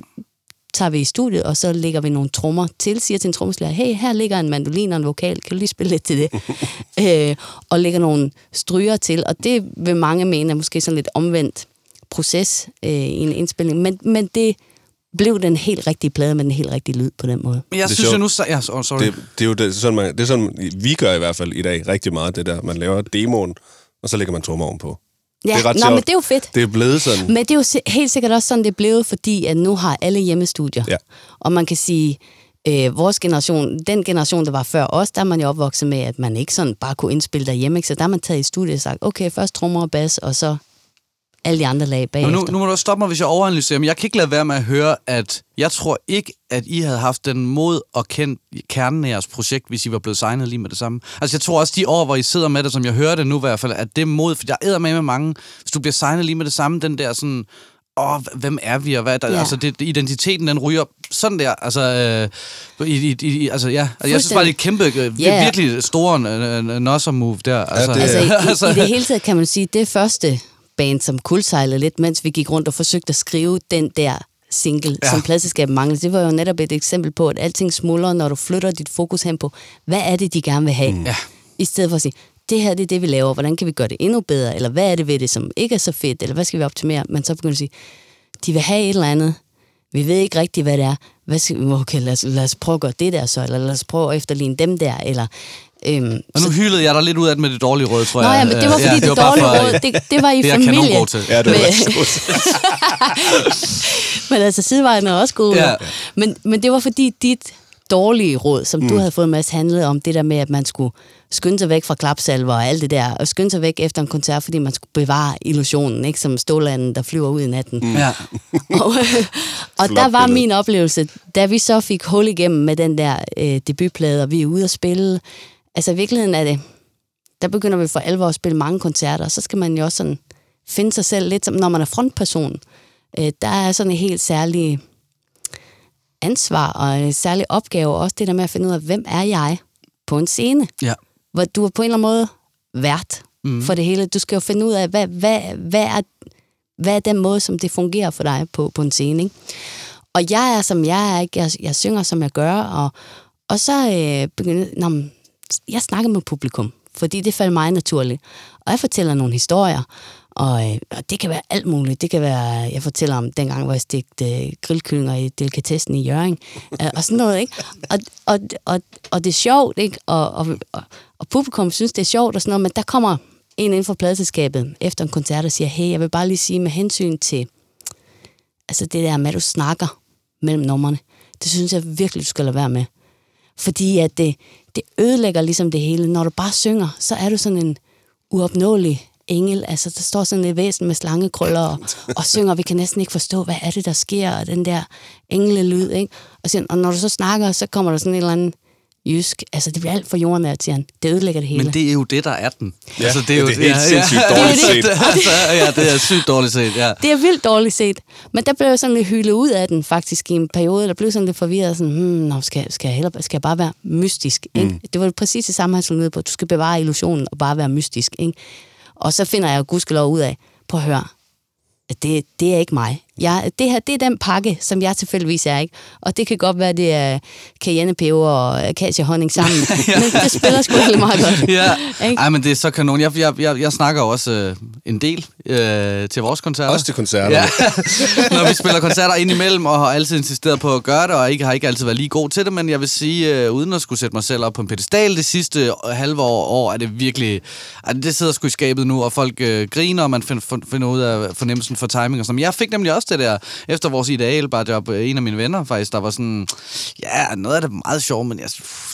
tager vi i studiet, og så lægger vi nogle trommer til, siger til en trommeslager, hey, her ligger en mandolin og en vokal, kan du lige spille lidt til det? øh, og lægger nogle stryger til, og det vil mange mene er måske sådan lidt omvendt proces øh, i en indspilning, men, men det blev den helt rigtige plade med den helt rigtige lyd på den måde. Men jeg Det synes jo nu... Så, ja, oh, sorry. Det, det er jo det, sådan, man, det er sådan, vi gør i hvert fald i dag rigtig meget, det der. Man laver demoen, og så lægger man trommer ovenpå. Ja, det er ret nå, sjovt. men det er jo fedt. Det er blevet sådan. Men det er jo helt sikkert også sådan, det er blevet, fordi at nu har alle hjemmestudier. Ja. Og man kan sige, øh, vores generation, den generation, der var før os, der er man jo opvokset med, at man ikke sådan bare kunne indspille derhjemme. Ikke? Så der har man taget i studiet og sagt, okay, først trommer og bas, og så alle de andre lag bagefter. nu, nu må du stoppe mig, hvis jeg overanalyserer, men jeg kan ikke lade være med at høre, at jeg tror ikke, at I havde haft den mod og kendt kernen af jeres projekt, hvis I var blevet signet lige med det samme. Altså jeg tror også, de år, hvor I sidder med det, som jeg hører det nu i hvert fald, at det mod, for jeg æder med med mange, hvis du bliver signet lige med det samme, den der sådan, åh, hvem er vi, og hvad er der, Ja. altså det, identiteten, den ryger sådan der, altså, øh, i, i, i, altså ja, altså, jeg synes bare, det er kæmpe, øh, Ja. virkelig store øh, nosser move der. Altså, det- Altså, i, i, i det hele taget kan man sige, det første band, som kuldsejlede lidt, mens vi gik rundt og forsøgte at skrive den der single, Ja. som pladselskabet manglede. Det var jo netop et eksempel på, at alting smuldrer, når du flytter dit fokus hen på, hvad er det, de gerne vil have? Mm. Ja. I stedet for at sige, det her det er det, vi laver, hvordan kan vi gøre det endnu bedre, eller hvad er det ved det, som ikke er så fedt, eller hvad skal vi optimere? Men så begynder at sige, de vil have et eller andet, vi ved ikke rigtigt, hvad det er. Hvad skal, vi- okay, lad os, lad os prøve at gøre det der så, eller lad os prøve at efterligne dem der, eller... Øhm, Og nu hylede jeg dig lidt ud af det med det dårlige råd, tror Nå jeg. ja, men det var fordi, ja, det, bare dårlige for- råd, det, det var i Det er jeg familie. kanongod til. Ja, det var Men- men altså, sidevejene er også gode. Ja. Men, men det var fordi, dit dårlige råd, som mm. du havde fået, Mads, handlede om det der med, at man skulle skynde sig væk fra klapsalver og alt det der, og skynde sig væk efter en koncert, fordi man skulle bevare illusionen, ikke som stålanden, der flyver ud i natten. Mm. Ja. og og Flot der var billede. min oplevelse, da vi så fik hul igennem med den der øh, debutplade, og vi er ude at spille. Altså i virkeligheden er det, der begynder vi for alvor at spille mange koncerter, og så skal man jo også sådan finde sig selv lidt, som når man er frontperson. Øh, der er sådan en helt særlig ansvar og en særlig opgave, også det der med at finde ud af, hvem er jeg på en scene? ja. hvor du er på en eller anden måde vært mm. for det hele. Du skal jo finde ud af, hvad, hvad, hvad, er, hvad er den måde, som det fungerer for dig på, på en scene. Ikke? Og jeg er, som jeg er. Ikke? Jeg, jeg synger, som jeg gør. Og, og så øh, begynder nå, jeg snakker med publikum, fordi det falder mig naturligt. Og jeg fortæller nogle historier, og, øh, og det kan være alt muligt. Det kan være, jeg fortæller om dengang, hvor jeg stegte øh, grillkyllinger i delikatessen i Jørgen, øh, og sådan noget, ikke? Og, og, og, og det er sjovt, ikke? Og, og, og, og publikum synes, det er sjovt og sådan noget, men der kommer en inden for pladselskabet efter en koncert og siger, hey, jeg vil bare lige sige med hensyn til, altså det der med, at du snakker mellem numrene, det synes jeg virkelig, du skal lade være med. Fordi at det, det ødelægger ligesom det hele. Når du bare synger, så er du sådan en uopnåelig engel. Altså, der står sådan et væsen med slangekrøller og, og synger, vi kan næsten ikke forstå, hvad er det, der sker, og den der englelyd, ikke? Og, sådan, og når du så snakker, så kommer der sådan en eller anden jysk. Altså, det bliver alt for jordnært, siger han. Det ødelægger det hele. Men det er jo det, der er den. Ja, det er helt sindssygt ja, dårligt det er set. det. Altså, ja, det er sygt dårligt set, ja. Det er vildt dårligt set. Men der blev jeg sådan lidt hyldet ud af den faktisk i en periode. Der blev sådan lidt forvirret. Sådan, hmm, nå, skal, skal, jeg hellere, skal jeg bare være mystisk? Ikke? Mm. Det var præcis det samme, han slog ned på. Du skal bevare illusionen og bare være mystisk. Ikke? Og så finder jeg jo gudskelov ud af, på at høre, at det, det er ikke mig. Jeg, det her, det er den pakke, som jeg tilfældigvis er, ikke? Og det kan godt være, det er cayennepeber og acacia honning sammen, men det spiller sgu egentlig meget godt. Ja, Ikke? Ej, men det er så kanon. Jeg, jeg, jeg, jeg snakker også øh, en del øh, til vores koncerter. Også til koncerterne. Ja, når vi spiller koncerter indimellem, og har altid insisteret på at gøre det, og ikke har ikke altid været lige god til det, men jeg vil sige, øh, uden at skulle sætte mig selv op på en pedestal det sidste halve år, år er det virkelig... Ej, det sidder sgu i skabet nu, og folk øh, griner, og man find, finder ud af fornemmelsen for timing og sådan. Men Jeg fik nemlig også det der, efter vores ideal bare job, øh, en af mine venner faktisk, der var sådan, ja, noget af det er meget sjovt, men jeg,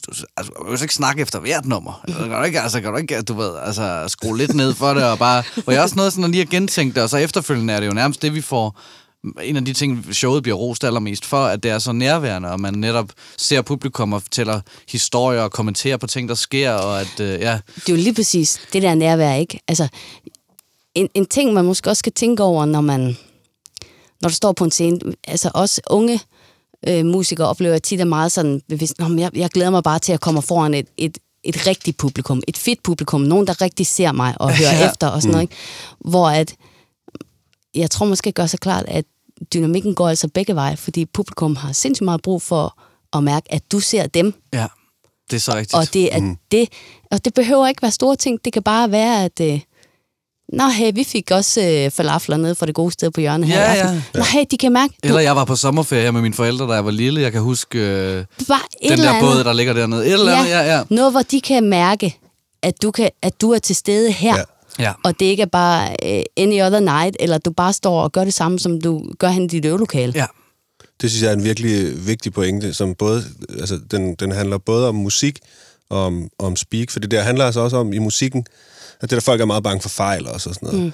du, altså, kan jo ikke snakke efter hvert nummer. Altså, Kan du ikke, altså, kan du ikke, du ved, altså, skrue lidt ned for det, og bare, og jeg også noget sådan at lige at gentænke det, og så efterfølgende er det jo nærmest det, vi får, en af de ting, showet bliver rost allermest for, at det er så nærværende, og man netop ser publikum og fortæller historier og kommenterer på ting, der sker, og at, øh, ja, Det er jo lige præcis det der nærvær, ikke? Altså, en, en ting, man måske også skal tænke over, når man når du står på en scene, altså også unge øh, musikere oplever jeg tit er meget sådan, men jeg, jeg glæder mig bare til at komme foran et, et, et rigtigt publikum, et fedt publikum, nogen, der rigtig ser mig og hører Ja. efter og sådan noget, ikke? Hvor at, jeg tror måske gør sig klart, at dynamikken går altså begge veje, fordi publikum har sindssygt meget brug for at mærke, at du ser dem, ja, det er så rigtigt. og det, er det, og det behøver ikke være store ting. Det kan bare være, at... Øh, Nå, hey, vi fik også øh, falafler nede fra det gode sted på hjørnet her Ja, i aften. ja. Nå, hey, de kan mærke, du, Eller jeg var på sommerferie med mine forældre, da jeg var lille. Jeg kan huske øh, bare den eller der andet. båd, der ligger dernede. Et eller andet, ja, ja. Noget, hvor de kan mærke, at du, kan, at du er til stede her. Ja. Ja. Og det ikke er bare øh, any other night, eller du bare står og gør det samme, som du gør hen i dit øvelokale. ja. Det synes jeg er en virkelig vigtig pointe, som både, altså, den, den handler både om musik og om, om speak, for det der handler altså også om i musikken, det der folk er meget bange for fejl og så sådan noget. Mm.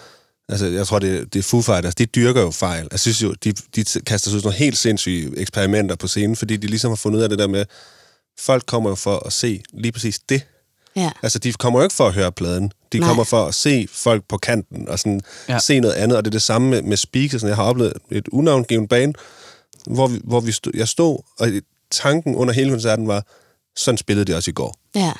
Altså, jeg tror, det, det er Foo Fighters, de dyrker jo fejl. Jeg synes jo, de, de kaster sig ud nogle helt sindssyge eksperimenter på scenen, fordi de ligesom har fundet ud af det der med, folk kommer jo for at se lige præcis det. Ja. Altså, de kommer jo ikke for at høre pladen. De Nej. kommer for at se folk på kanten og sådan Ja. ja. se noget andet. Og det er det samme med, med speaks. og Sådan. Jeg har oplevet et unavngivet band, hvor, vi, hvor vi stod, jeg stod, og tanken under hele koncerten var, sådan spillede de også i går. Ja,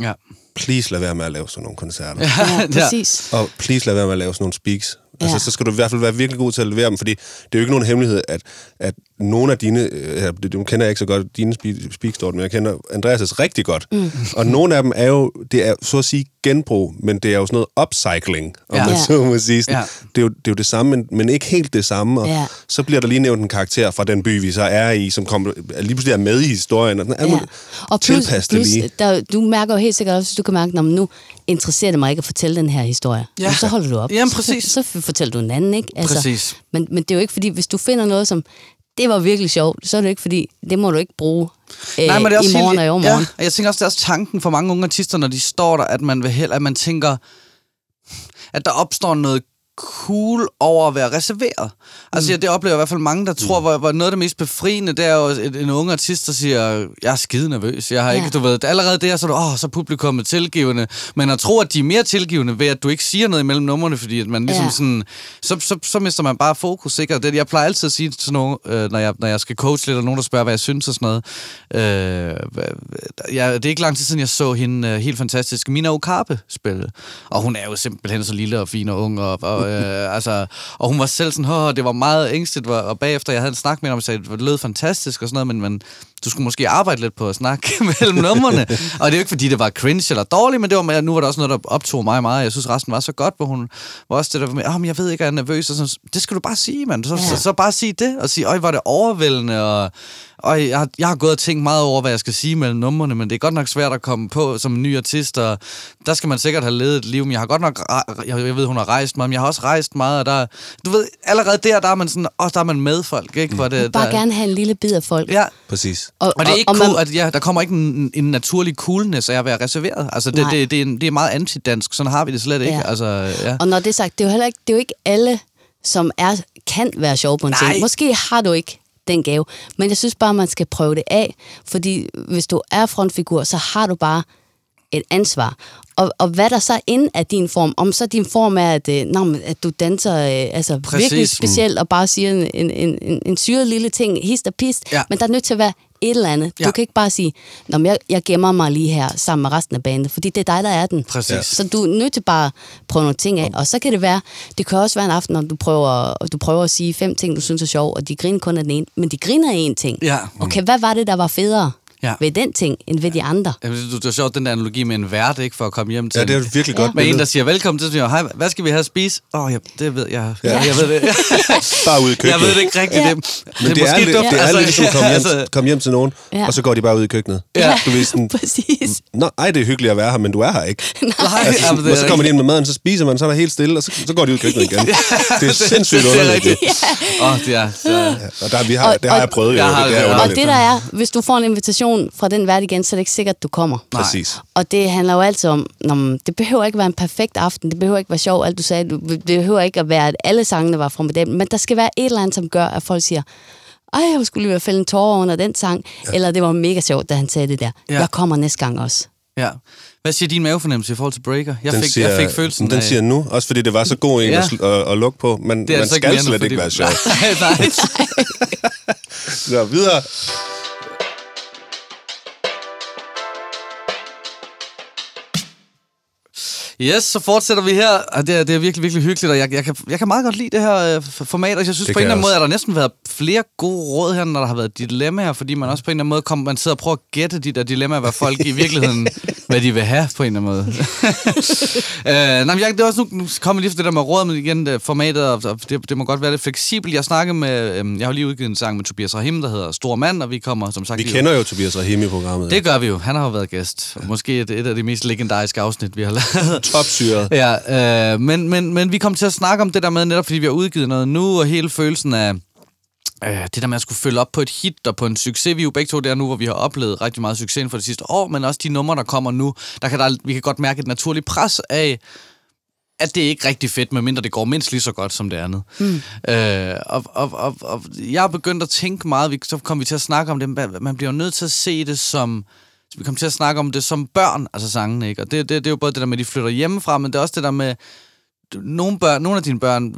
Ja. Please lad være med at lave sådan nogle koncerter. ja præcis. Og please lad være med at lave sådan nogle speaks. Altså, Ja. så skal du i hvert fald være virkelig god til at levere dem, fordi det er jo ikke nogen hemmelighed, at, at nogle af dine, øh, ja, det, det kender jeg ikke så godt, dine spe- speaks, Dorten, men jeg kender Andreas' rigtig godt. Mm. Og nogle af dem er jo, det er så at sige genbrug, men det er jo sådan noget upcycling, om Ja. man så må sige. Sådan. Ja. Det, er jo, det er jo det samme, men, men ikke helt det samme. Og Ja. så bliver der lige nævnt en karakter fra den by, vi så er i, som kommer, lige pludselig er med i historien. Og, sådan, Ja. Og plus, tilpas det plus lige. der, du mærker jo helt sikkert også, hvis du kan mærke, at nu interesserer det mig ikke at fortælle den her historie. Ja. Jamen, så holder du op. Jamen, præcis. Så, så fortæller du en anden, ikke? Altså, Præcis. Men, men det er jo ikke fordi, hvis du finder noget, som det var virkelig sjovt, så er det ikke fordi, det må du ikke bruge øh, Nej, men det er også i morgen helt, og i overmorgen. Ja, og jeg tænker også, det er også tanken for mange unge artister, når de står der, at man vil hellere, at man tænker, at der opstår noget cool over at være reserveret. Altså, mm. det oplever jeg i hvert fald mange, der tror, hvor, hvor noget af det mest befriende, det er jo et, en unge artist, der siger, jeg er skide nervøs. Jeg har Ja. ikke, du ved, allerede der, så er du, åh, så er publikummet tilgivende. Men at tro, at de er mere tilgivende ved, at du ikke siger noget imellem numrene, fordi at man ligesom Ja. sådan, så, så, så mister man bare fokus, sikkert. Det, jeg plejer altid at sige til nogen, øh, når, jeg, når jeg skal coach lidt, og nogen, der spørger, hvad jeg synes og sådan noget. Øh, ja, det er ikke lang tid siden, jeg så hende øh, helt fantastisk, Mina Okabe spille. Og hun er jo simpelthen så lille og fin og ung, og, og, øh, altså, og hun var selv sådan, Åh, det var meget ængsteligt, og og bagefter jeg havde en snak med hende, og sagde, det lød fantastisk og sådan noget, men, men du skulle måske arbejde lidt på at snakke mellem numrene. og det er jo ikke, fordi det var cringe eller dårligt, men det var, nu var der også noget, der optog mig meget. Jeg synes, resten var så godt, hvor hun var også det der med, oh, men jeg ved ikke, jeg er nervøs. Og sådan, det skal du bare sige, mand. Så, Ja. så, så, bare sige det, og sige, øj, var det overvældende, og øj, jeg, har, jeg har gået og tænkt meget over, hvad jeg skal sige mellem numrene, men det er godt nok svært at komme på som en ny artist, og der skal man sikkert have levet et liv, men jeg har godt nok, jeg, jeg ved, hun har rejst meget, men jeg har også rejst meget, og der, du ved, allerede der, der er man sådan, åh, der er man med folk, ikke? Hvor det, Bare der, gerne have en lille bid af folk. Ja, Præcis. og det er ikke og cool, man- at ja, der kommer ikke en, en naturlig coolness af at være reserveret. Altså, det, Nej. det, det, er, en- det er meget antidansk. Sådan har vi det slet ikke. Ja. Altså, ja. Og når det er sagt, det er jo heller ikke, det er jo ikke alle, som er, kan være sjov på en Nej. ting. Måske har du ikke den gave, men jeg synes bare, man skal prøve det af, fordi hvis du er frontfigur, så har du bare et ansvar. Og, og hvad der så inde af din form, om så din form er, at, øh, men, at du danser øh, altså Præcis. virkelig specielt, og bare siger en, en, en, en, en syret lille ting, hist og pist, Ja. men der er nødt til at være et eller andet. Ja. Du kan ikke bare sige, Nå, men jeg, jeg gemmer mig lige her sammen med resten af bandet, fordi det er dig, der er den. Præcis. Ja. Så du er nødt til bare at prøve nogle ting af. Og så kan det være, det kan også være en aften, når du prøver, du prøver at sige fem ting, du synes er sjov, og de griner kun af den ene, men de griner af en ting. Ja. Okay, hvad var det, der var federe Ja. ved den ting, end ved de andre? Jamen, det, det er sjovt, den der analogi med en vært, ikke, for at komme hjem til. Ja, det er et virkelig godt Med en, der siger, velkommen til, så siger hej, hvad skal vi have at spise? Åh, oh, ja, det ved jeg. Ja. Ja. Jeg ved det. Bare ud i køkkenet. jeg ved det ikke rigtigt. Ja. Det, Men det, er, måske lidt, dumt, det er altså, lidt ligesom at komme hjem, altså, komme hjem til nogen, Ja. og så går de bare ud i køkkenet. Ja. Du ved sådan, Præcis. Nå, ej, det er hyggeligt at være her, men du er her ikke. Nej, Altså, jamen, det og så er kommer de ind med maden, så spiser man, så er der helt stille, og så, så går de ud i køkkenet igen. Det er sindssygt det er underligt. det. Åh, det er... Så, Ja, og der, vi har, det jeg prøvet, jo. Jeg har- det er og det der er, hvis du får en invitation fra den vært igen, så er det ikke sikkert, at du kommer. Præcis. Og det handler jo altid om, nå, men det behøver ikke være en perfekt aften, det behøver ikke være sjov, alt du sagde, det behøver ikke at være, at alle sangene var formidable, men der skal være et eller andet, som gør, at folk siger, ej, jeg skulle lige være fælde en tårer under den sang, ja. eller det var mega sjovt, da han sagde det der. Ja. Jeg kommer næste gang også. ja. Hvad siger din mavefornemmelse i forhold til Breaker? Jeg, Den fik, siger, jeg fik følelsen Den af... siger nu, også fordi det var så god en Ja. at, at, at lukke på, men det er man altså skal slet fordi- ikke være sjov. Nej, nej. Så videre. Yes, så fortsætter vi her. Og det, er, det er virkelig, virkelig hyggeligt, og jeg, jeg, kan, jeg kan meget godt lide det her øh, format, og jeg synes Det på en eller anden måde, at der næsten været flere gode råd her, når der har været dilemmaer, fordi man også på en eller anden måde kommer, man sidder og prøver at gætte de der dilemmaer, hvad folk i virkeligheden, hvad de vil have på en eller anden måde. øh, nej, men jeg, det er også nu, nu kommer lige for det der med råd, men igen, det, formatet, og, og det, det må godt være lidt fleksibelt. Jeg snakkede med, øh, jeg har lige udgivet en sang med Tobias Rahim, der hedder Stor Mand, og vi kommer som sagt... Vi lige- kender jo Tobias Rahim i programmet. Det gør vi jo. Han har jo været gæst. Måske et, et af de mest legendariske afsnit, vi har lavet. Topsyret. Ja, øh, men, men, men vi kom til at snakke om det der med, netop fordi vi har udgivet noget nu, og hele følelsen af øh, det der med at skulle følge op på et hit og på en succes. Vi er jo begge to der nu, hvor vi har oplevet rigtig meget succes inden for det sidste år, men også de numre, der kommer nu, der kan der, vi kan godt mærke et naturligt pres af, at det er ikke rigtig fedt, medmindre det går mindst lige så godt som det andet. Mm. Øh, og, og, og, og jeg har begyndt at tænke meget, vi, så kom vi til at snakke om det, man- bliver jo nødt til at se det som, vi kom til at snakke om det som børn, altså sangene, ikke? Og det, det, det er jo både det der med, at de flytter hjemmefra, men det er også det der med, nogle, børn, nogle af dine børn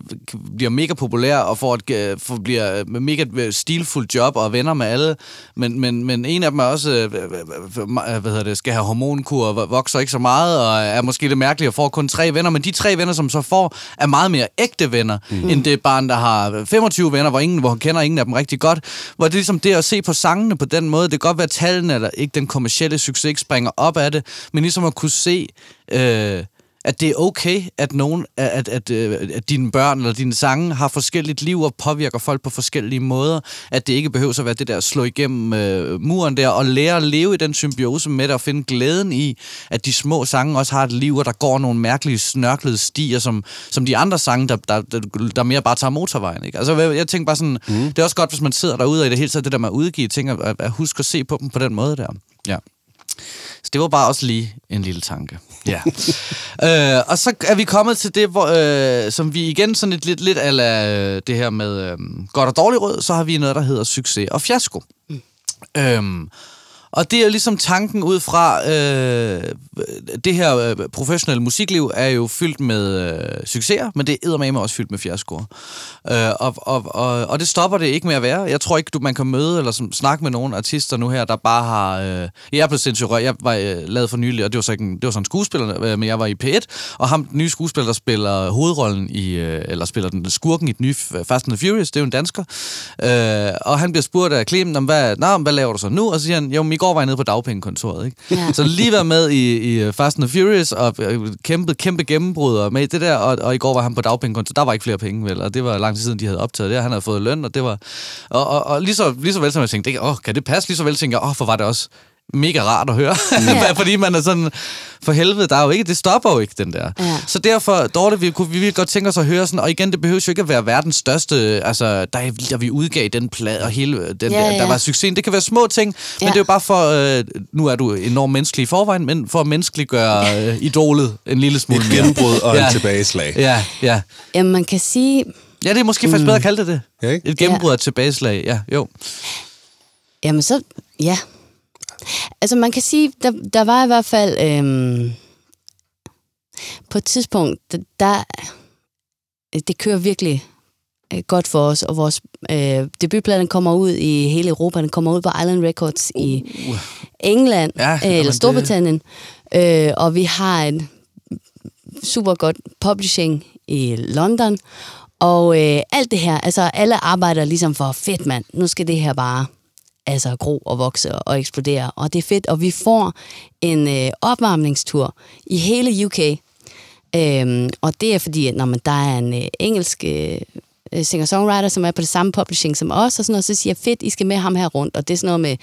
bliver mega populære og får et, øh, får, bliver med mega øh, stilfuldt job og er venner med alle, men, men, men en af dem er også, øh, øh, hvad hedder det, skal have hormonkur og vokser ikke så meget og er måske lidt mærkelig og får kun tre venner, men de tre venner, som så får, er meget mere ægte venner, mm. end det barn, der har 25 venner, hvor, ingen, hvor han kender ingen af dem rigtig godt. Hvor det er ligesom det at se på sangene på den måde, det kan godt være, at tallene eller ikke den kommercielle succes ikke springer op af det, men ligesom at kunne se... Øh, at det er okay, at nogen, at, at, at, øh, at dine børn eller dine sange har forskelligt liv og påvirker folk på forskellige måder. At det ikke behøver at være det der at slå igennem øh, muren der og lære at leve i den symbiose med det og finde glæden i, at de små sange også har et liv, og der går nogle mærkelige snørklede stier, som, som de andre sange, der, der, der, der mere bare tager motorvejen. Ikke? Altså, jeg, jeg tænker bare sådan, mm. det er også godt, hvis man sidder derude og i det hele taget, det der med at udgive ting, at, at huske at se på dem på den måde der. Ja. Så det var bare også lige en lille tanke. Ja. øh, og så er vi kommet til det, hvor, øh, som vi igen sådan lidt, lidt, lidt ala øh, det her med øh, godt og dårligt råd, så har vi noget, der hedder succes og fiasko. Mm. Øhm, og det er ligesom tanken ud fra, øh, det her øh, professionelle musikliv er jo fyldt med øh, succeser, men det er eddermame også fyldt med fiaskoer. Øh, og, og, og, og det stopper det ikke med at være. Jeg tror ikke, du man kan møde eller som, snakke med nogle artister nu her, der bare har... Øh, jeg er blevet sindssygt. Jeg var øh, lavet for nylig, og det var så ikke en, det var sådan en skuespiller, øh, men jeg var i P1, og ham, den nye skuespiller, der spiller hovedrollen i... Øh, eller spiller den skurken i den nye Fast and the Furious, det er jo en dansker. Øh, og han bliver spurgt af Clemen, om hvad, Nå, hvad laver du så nu? Og så siger han, jo, i går var jeg nede på dagpengekontoret, ikke? Ja. Så lige været med i, i øh, Fast and the Furious, og øh, kæmpe, kæmpe gennembrud og med det der, og, og i går var han på dagpengekonto, Der var ikke flere penge, vel? Og det var lang tid siden, de havde optaget det, han havde fået løn, og det var... Og, og, og lige, så, lige så vel som jeg tænkte, åh, kan det passe? Lige så vel tænkte jeg, åh, for var det også mega rart at høre. Ja. Fordi man er sådan, for helvede, der er jo ikke, det stopper jo ikke, den der. Ja. Så derfor, Dorte, vi, kunne, vi ville godt tænke os at høre sådan, og igen, det behøver jo ikke at være verdens største, altså, der, der vi udgav den plade, og hele den ja, der, ja. der var succes. Det kan være små ting, ja. men det er jo bare for, øh, nu er du enormt menneskelig i forvejen, men for at menneskeliggøre øh, idolet en lille smule Et gennembrud og ja. en tilbageslag. Ja, ja. Jamen, man kan sige... Ja, det er måske faktisk mm. bedre at kalde det det. Ja, ikke? Et gennembrud ja. og et tilbageslag, ja, jo. Jamen så, ja, Altså man kan sige, der, der var i hvert fald øhm, på et tidspunkt, der, der det kører virkelig øh, godt for os, og vores øh, debutplade kommer ud i hele Europa, den kommer ud på Island Records uh. i England, ja, øh, eller Storbritannien, øh, og vi har en super godt publishing i London, og øh, alt det her, altså alle arbejder ligesom for, fedt mand, nu skal det her bare altså gro og vokse og eksplodere. Og det er fedt, og vi får en øh, opvarmningstur i hele UK. Øhm, og det er fordi, at når man, der er en øh, engelsk øh, singer-songwriter, som er på det samme publishing som os, og sådan noget, så siger jeg, fedt, I skal med ham her rundt. Og det er sådan noget med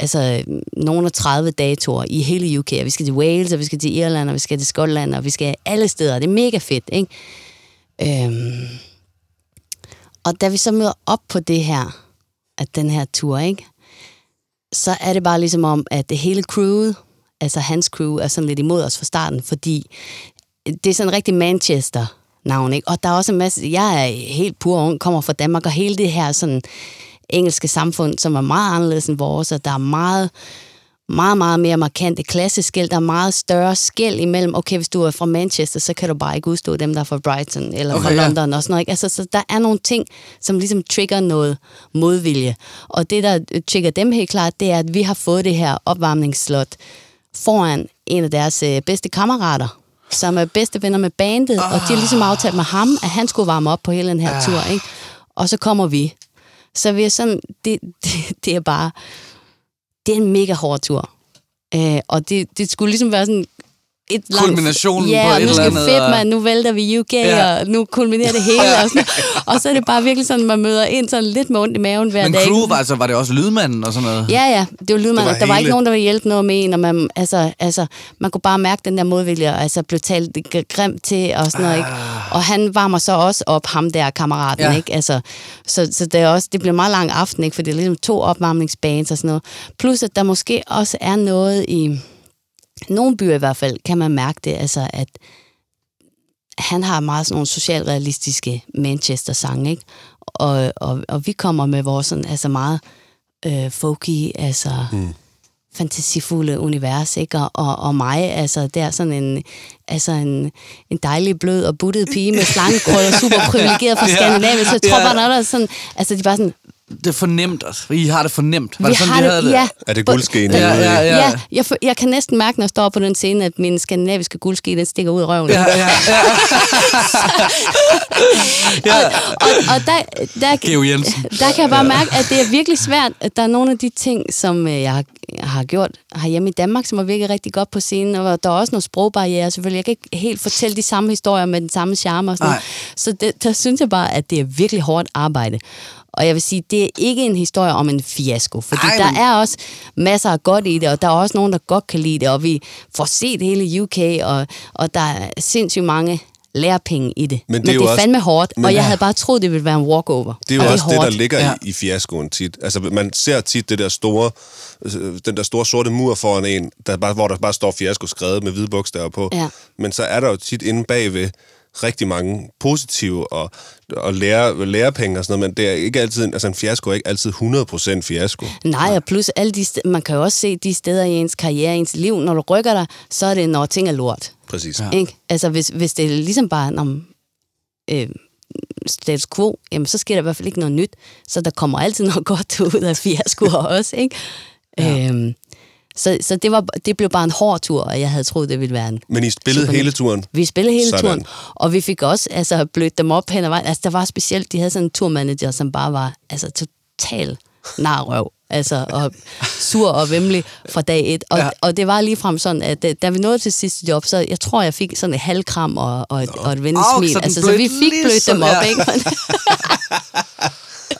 altså, nogle af 30 datoer i hele UK. Og vi skal til Wales, og vi skal til Irland, og vi skal til Skotland, og vi skal alle steder. Det er mega fedt, ikke? Øhm, og da vi så møder op på det her, at den her tur, ikke? Så er det bare ligesom om, at det hele crewet, altså hans crew, er sådan lidt imod os fra starten, fordi det er sådan en rigtig Manchester navn, ikke? Og der er også en masse, jeg er helt pur ung, kommer fra Danmark, og hele det her sådan engelske samfund, som er meget anderledes end vores, og der er meget meget, meget mere markante klasseskæld. Der er meget større skæld imellem, okay, hvis du er fra Manchester, så kan du bare ikke udstå dem, der er fra Brighton eller okay, fra London ja. og sådan noget. Ikke? Altså, så der er nogle ting, som ligesom trigger noget modvilje. Og det, der trigger dem helt klart, det er, at vi har fået det her opvarmningsslot foran en af deres øh, bedste kammerater, som er bedste venner med bandet, oh. og de har ligesom aftalt med ham, at han skulle varme op på hele den her uh. tur, ikke? Og så kommer vi. Så vi er sådan, det, det, det er bare det er en mega hård tur. Øh, og det, det skulle ligesom være sådan et langt... Kulminationen ja, på et eller andet. Ja, fedt, man. Nu vælter vi UK, ja. og nu kulminerer det hele. og, sådan. og så er det bare virkelig sådan, man møder ind sådan lidt med ondt i maven hver Men dag. Men crew, var, altså, var det også lydmanden og sådan noget? Ja, ja, det var lydmanden. Det var der hele... var ikke nogen, der ville hjælpe noget med en, og man, altså, altså, man kunne bare mærke den der modvilje, og altså blev talt grimt til og sådan noget, ikke? Ah. Og han varmer så også op, ham der kammeraten, Ja. ikke? Altså, så, så det, er også, det bliver en meget lang aften, ikke? For det er ligesom to opvarmningsbaner og sådan noget. Plus, at der måske også er noget i nogle byer i hvert fald, kan man mærke det, altså at han har meget sådan nogle socialrealistiske Manchester-sange, ikke? Og, og, og vi kommer med vores sådan, altså meget øh, folky, altså mm. fantasifulde univers, ikke? Og, og, og mig, altså der er sådan en, altså en, en dejlig blød og buttet pige med slangekrøller, super privilegeret fra. Skandinavien, så jeg tror bare, når der er sådan, altså de er bare sådan, det er fornemt. I har det fornemt. Var Vi det sådan, har I havde det? Ja, Er det guldskeen? Ja, ja, ja. Ja, jeg, f- jeg kan næsten mærke, når jeg står på den scene, at min skandinaviske guldski, den stikker ud af røven. Ja, ja, ja. ja. Og, og der, der, Geo Jensen. der kan jeg bare mærke, at det er virkelig svært, at der er nogle af de ting, som øh, jeg har, har gjort herhjemme i Danmark, som har virket rigtig godt på scenen, og der er også nogle sprogbarriere selvfølgelig. Jeg kan ikke helt fortælle de samme historier med den samme charme og sådan noget. Så det, der synes jeg bare, at det er virkelig hårdt arbejde. Og jeg vil sige, det er ikke en historie om en fiasko, fordi Ej, der men- er også masser af godt i det, og der er også nogen, der godt kan lide det, og vi får set hele UK, og, og der er sindssygt mange lærepenge i det. Men det er men jo det er også- fandme hårdt, men- og jeg havde bare troet, det ville være en walkover. Det er jo og også det, der hårdt. ligger Ja. ja. i, i fiaskoen tit. Altså, man ser tit det der store, øh, den der store sorte mur foran en, der bare, hvor der bare står fiasko skrevet med hvide bogstaver på. Ja. Men så er der jo tit inde bagved rigtig mange positive og, og lære, lærepenge og sådan noget, men det er ikke altid, altså en fiasko er ikke altid 100% fiasko. Nej, og plus alle de st- man kan jo også se de steder i ens karriere, i ens liv, når du rykker dig, så er det, når ting er lort. Præcis. Ja. Ja. Ikke? Altså, hvis, hvis det er ligesom bare når, øh, status quo, jamen, så sker der i hvert fald ikke noget nyt. Så der kommer altid noget godt ud af fiaskoer også, ikke? Ja. Øhm, så så det, var, det blev bare en hård tur, og jeg havde troet, det ville være en... Men I spillede hele turen. Vi spillede hele Sådan. turen, og vi fik også altså, blødt dem op hen ad vejen. Altså, der var specielt, de havde sådan en turmanager, som bare var altså, total narrøv. Altså, og sur og vemmelig fra dag et. Og, Ja. og det var lige frem sådan, at da- da vi nåede til sidste job, så jeg tror, jeg fik sådan et halvkram og, og, et, og et venligt Au, smil. så den Altså, så vi fik blødt dem op, ja. ikke?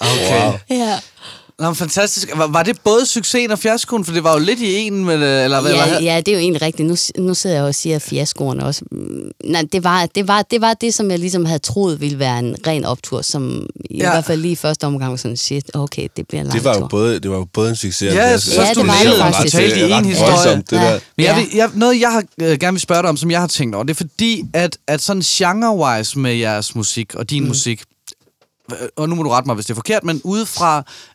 Okay. Wow. ja. Nå, fantastisk. Var, var det både succesen og fiaskoen? For det var jo lidt i en, men, øh, eller hvad? Ja, hvad? ja, det er jo egentlig rigtigt. Nu, nu sidder jeg og siger fiaskoerne også. Mm, Nej, det var, det, var, det var det, som jeg ligesom havde troet ville være en ren optur, som i Ja. hvert fald lige i første omgang var sådan, shit, okay, det bliver en lang Det var jo tur. både, det var jo både en succes Ja, en jeg synes, Ja, du det var det faktisk. totalt i en ret historie. voldsomt, det Ja. der. Men jeg, jeg, noget, jeg har, øh, gerne vil spørge dig om, som jeg har tænkt over, det er fordi, at, at sådan genre-wise med jeres musik og din mm. musik, og nu må du rette mig, hvis det er forkert, men udefra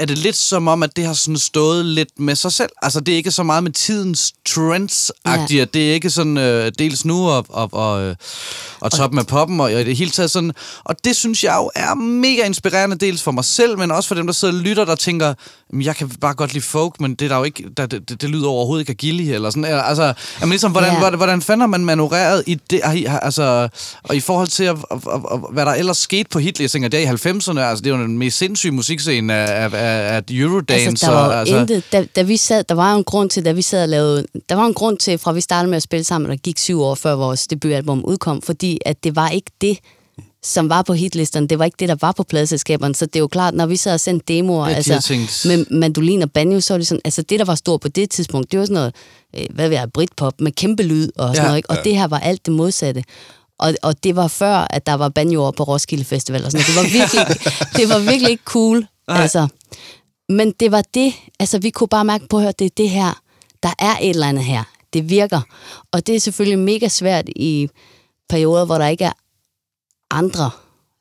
er det lidt som om, at det har sådan stået lidt med sig selv. Altså, det er ikke så meget med tidens trends Ja. det er ikke sådan øh, dels nu og, og, og, øh, og toppen af poppen, og, og det hele taget sådan. Og det synes jeg jo er mega inspirerende, dels for mig selv, men også for dem, der sidder og lytter, der tænker, "Jamen, jeg kan bare godt lide folk, men det er der jo ikke, der, det, det, det lyder overhovedet ikke agili, eller sådan. Altså, jamen, ligesom, hvordan, Ja. hvordan, hvordan fanden har man manøvreret i det, altså, og i forhold til, at, at, at, at, hvad der ellers skete på hitlistninger der i 90'erne, altså, det var den mest sindssyge musikscene af, af, af, af Eurodance. Altså, der var og, altså, intet, da, da vi sad, der var jo en grund til, da vi sad og lavede, der var en grund til, fra vi startede med at spille sammen, der gik syv år før vores debutalbum udkom, fordi at det var ikke det, som var på hitlisterne, det var ikke det, der var på pladselskaberne, så det er jo klart, når vi sad og sendte demoer, Ja, altså, har tænkt- med mandolin og banjo, så var det sådan, altså det, der var stort på det tidspunkt, det var sådan noget, øh, hvad ved jeg, britpop med kæmpe lyd og sådan Ja, ja, noget, ikke? og det her var alt det modsatte. Og, og det var før, at der var banjoer på Roskilde Festival og sådan noget. Det var virkelig, det var virkelig ikke cool. Nej. Altså, men det var det, altså vi kunne bare mærke på at det er det her, der er et eller andet her. Det virker. Og det er selvfølgelig mega svært i perioder, hvor der ikke er andre,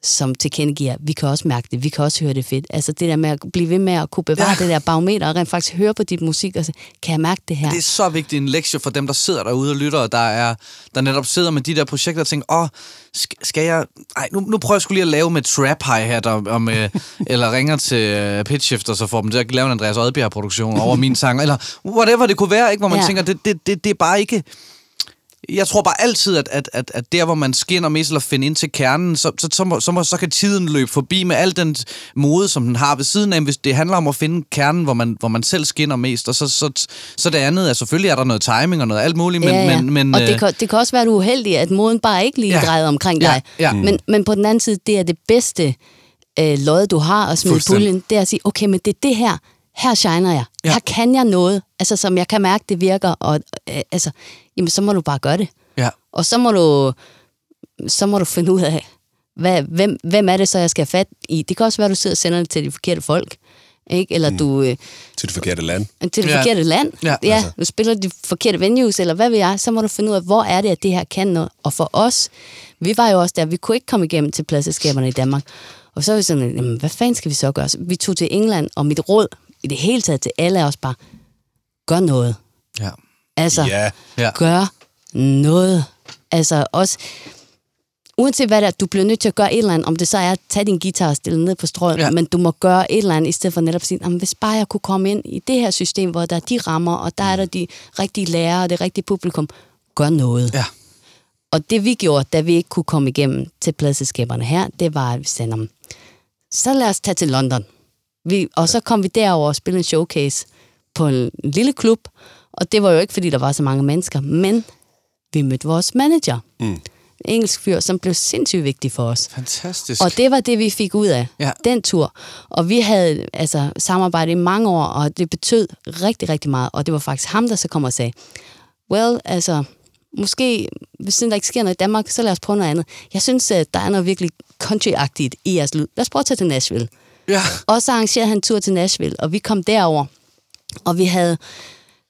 som tilkendegiver, vi kan også mærke det, vi kan også høre det fedt. Altså det der med at blive ved med at kunne bevare Ja. det der barometer, og rent faktisk høre på dit musik, og så, kan jeg mærke det her? Det er så vigtig en lektie for dem, der sidder derude og lytter, og der, er, der netop sidder med de der projekter og tænker, åh, sk- skal jeg... Ej, nu, nu prøver jeg skulle lige at lave med trap hi-hat, og, og med, eller ringer til uh, Pitch Shift, og så får dem til at lave en Andreas Oddbjerg-produktion over min sang, eller whatever det kunne være, ikke? hvor man. Ja. tænker, det, det, det, det er bare ikke... Jeg tror bare altid, at, at, at, at der, hvor man skinner mest eller finder ind til kernen, så, så, så, må, så, må, så kan tiden løbe forbi med al den mode, som den har ved siden af. Hvis det handler om at finde kernen, hvor man, hvor man selv skinner mest, og så, så, så det andet er selvfølgelig er der noget timing og noget alt muligt, men... ja, ja. men, men og øh, det kan, det kan også være, at du er uheldig, at moden bare ikke lige Ja. ja. drejede omkring Ja, dig. ja. Men, men på den anden side, det er det bedste øh, lod, du har at smide puljen. Det er at sige, okay, men det er det her. Her shiner jeg. Ja. Ja. Her kan jeg noget, altså, som jeg kan mærke, det virker. Og øh, altså, jamen, så må du bare gøre det. Ja. Og så må du, så må du finde ud af, hvad, hvem, hvem er det så, jeg skal have fat i. Det kan også være, at du sidder og sender det til de forkerte folk. Ikke? Eller du... Øh, Til det forkerte land. til det ja. forkerte land. Ja, ja altså. du spiller de forkerte venues, eller hvad ved jeg, så må du finde ud af, hvor er det, at det her kan noget. Og for os, vi var jo også der, vi kunne ikke komme igennem til pladselskaberne i Danmark. Og så er vi sådan, jamen, hvad fanden skal vi så gøre? Så vi tog til England, og mit råd i det hele taget til alle er også bare, gør noget. Ja. Altså, Ja. Ja. gør noget. Altså også, uanset hvad det er, du bliver nødt til at gøre et eller andet, om det så er at tage din guitar og stille ned på strøget, Ja. men du må gøre et eller andet, i stedet for netop at sige, "Jamen, hvis bare jeg kunne komme ind i det her system, hvor der er de rammer, og der er der de rigtige lærere og det rigtige publikum, gør noget. Ja. Og det vi gjorde, da vi ikke kunne komme igennem til pladselskaberne her, det var, at vi sagde, "Nå, så lad os tage til London. Vi, og så kom vi derover og spillede en showcase på en lille klub, og det var jo ikke, fordi der var så mange mennesker, men vi mødte vores manager. Mm. En engelsk fyr, som blev sindssygt vigtig for os. Fantastisk. Og det var det, vi fik ud af Ja. den tur. Og vi havde altså samarbejdet i mange år, og det betød rigtig, rigtig meget. Og det var faktisk ham, der så kom og sagde, well, altså, måske, hvis der ikke sker noget i Danmark, så lad os prøve noget andet. Jeg synes, at der er noget virkelig country-agtigt i jeres lyd. Lad os prøve at tage til Nashville. Ja. Og så arrangerede han en tur til Nashville, og vi kom derover, og vi havde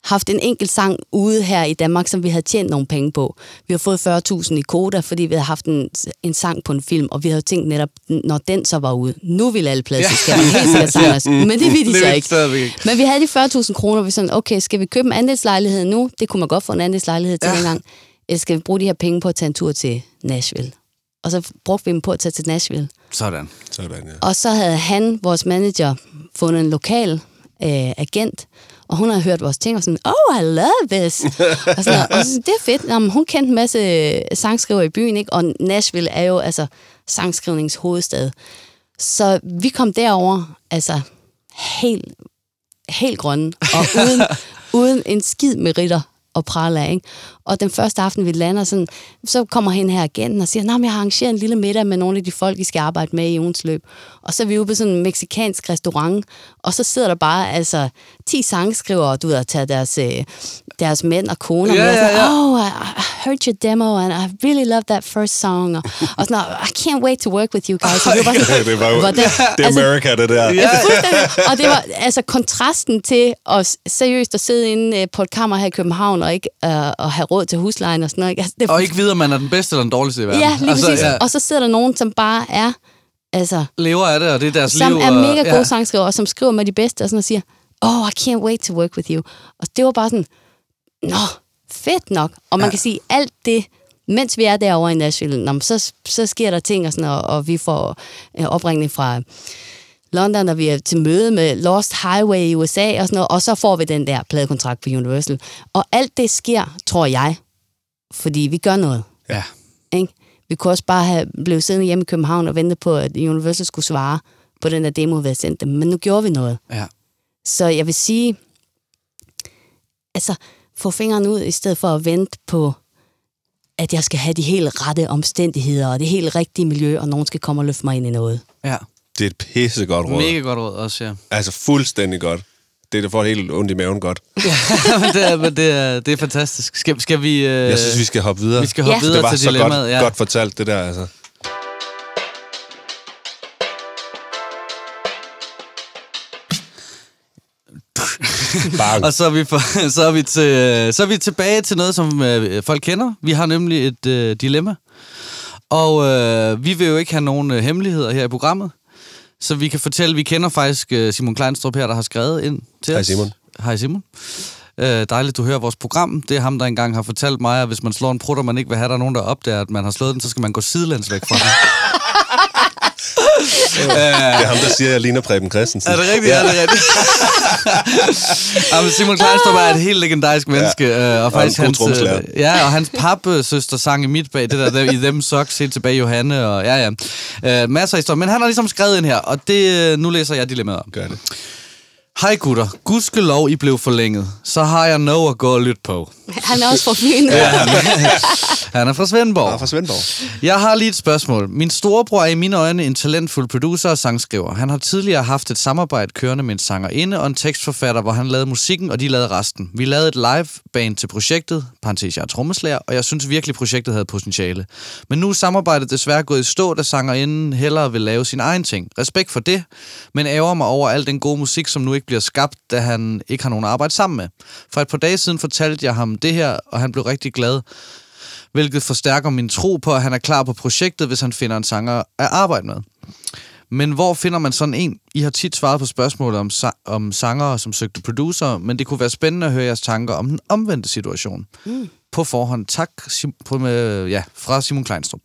haft en enkelt sang ude her i Danmark, som vi havde tjent nogle penge på. Vi har fået 40.000 i koda, fordi vi havde haft en, en sang på en film, og vi havde tænkt netop, når den så var ude, nu ville alle pladser skal helt sikkert sange os. Men det ville de så vil ikke. Men vi havde de 40.000 kroner, og vi sådan, okay, skal vi købe en andelslejlighed nu? Det kunne man godt få en andelslejlighed til Ja. ja. dengang. Eller skal vi bruge de her penge på at tage en tur til Nashville? Og så brugte vi dem på at tage til Nashville. Sådan. Sådan, ja. Og så havde han, vores manager, fundet en lokal øh, agent, og hun havde hørt vores ting, og sådan, oh, I love this. og, sådan, og så, det er fedt. Jamen, hun kendte en masse sangskriver i byen, ikke? og Nashville er jo altså sangskrivningshovedstad. Så vi kom derover, altså helt, helt grønne, og uden, uden en skid med ritter og prale af. Ikke? Og den første aften, vi lander, sådan, så kommer hen her agenten og siger, at jeg har arrangeret en lille middag med nogle af de folk, I skal arbejde med i ugens løb. Og så er vi ude på sådan en meksikansk restaurant, og så sidder der bare altså 10 sangskrivere, du ved, og tager deres, øh, deres mænd og koner Ja, med. og ja, sådan, ja. Oh, I, I heard your demo, and I really love that first song. Og, og sådan, I can't wait to work with you guys. Og det var bare sådan, det var jo, hvordan- det er altså- America, det der. Ja. Og det var altså kontrasten til at s- seriøst at sidde inde øh, på et kammer her i København og ikke øh, at have råd til huslejen og sådan noget. ikke? Altså, det, Og ikke vide, om man er den bedste eller den dårligste i verden. Ja, lige præcis. ja, Og så sidder der nogen, som bare er, altså, lever af det, og det er deres som liv. er og, mega gode ja. sangskriver, og som skriver med de bedste, og sådan og siger, oh, I can't wait to work with you. Og det var bare sådan, nå, fedt nok. Og man Ja. kan sige, alt det, mens vi er derovre i Nashville, nå, så, så sker der ting, og, sådan, og, og vi får øh, opringning fra London, og vi er til møde med Lost Highway i USA og sådan noget, og så får vi den der pladekontrakt på Universal. Og alt det sker, tror jeg, fordi vi gør noget. Ja. Ikke? Vi kunne også bare have blevet siddende hjemme i København og ventet på, at Universal skulle svare på den der demo, vi havde sendt dem. Men nu gjorde vi noget. ja. Så jeg vil sige, altså, få fingeren ud, i stedet for at vente på, at jeg skal have de helt rette omstændigheder, og det helt rigtige miljø, og nogen skal komme og løfte mig ind i noget. ja. Det er et pissegodt råd. Mega godt råd også, ja. Altså fuldstændig godt. Det er der får helt ondt i maven godt. men det er, men det er, det er fantastisk. Skal, skal vi... Øh, Jeg synes, vi skal hoppe videre. vi skal hoppe Ja. videre det var til så dilemmaet. godt, ja. godt fortalt, det der, altså. Bang. Og så er, vi for, så, er vi til, så er vi tilbage til noget, som øh, folk kender. Vi har nemlig et øh, dilemma. Og øh, vi vil jo ikke have nogen øh, hemmeligheder her i programmet. Så vi kan fortælle, vi kender faktisk øh, Simon Kleinstrup her, der har skrevet ind til Hej, os. Simon. Hej Simon. Øh, dejligt, du hører vores program. Det er ham, der engang har fortalt mig, at hvis man slår en prut, og man ikke vil have, der er nogen, der opdager, at man har slået den, så skal man gå sidelæns væk fra den. Det er ham, der siger, at jeg ligner Preben Christensen. Er det rigtigt? Ja, det er rigtigt. Jamen, Simon Kleinstrup er et helt legendarisk menneske. Ja. Og faktisk en god hans, øh, ja, og hans papsøster sang i mit bag, det der, der i Them Socks, helt tilbage Johanne, og ja, ja. Øh, masser af historier. Men han har ligesom skrevet ind her, og det, øh, nu læser jeg dilemmaet op. Gør det. Hej gutter, gudskelov I blev forlænget. Så har jeg noget at gå og lytte på. Han er også fra Fyn. Ja, han er fra Svendborg. Nå, fra Svendborg. Jeg har lige et spørgsmål. Min storebror er i mine øjne en talentfuld producer og sangskriver. Han har tidligere haft et samarbejde kørende med en sangerinde og en tekstforfatter, hvor han lavede musikken, og de lavede resten. Vi lavede et live-band til projektet, parentes jeg er trommeslager, og jeg synes virkelig, projektet havde potentiale. Men nu er samarbejdet desværre gået i stå, da sangerinden hellere vil lave sin egen ting. Respekt for det, men ærger mig over al den gode musik, som nu ikke bliver skabt, da han ikke har nogen at arbejde sammen med. For et par dage siden fortalte jeg ham det her, og han blev rigtig glad hvilket forstærker min tro på, at han er klar på projektet, hvis han finder en sanger at arbejde med. Men hvor finder man sådan en? I har tit svaret på spørgsmålet om, sa- om sangere, som søgte producer, men det kunne være spændende at høre jeres tanker om den omvendte situation. Mm. På forhånd. Tak Sim- på med, ja, fra Simon Kleinstrup.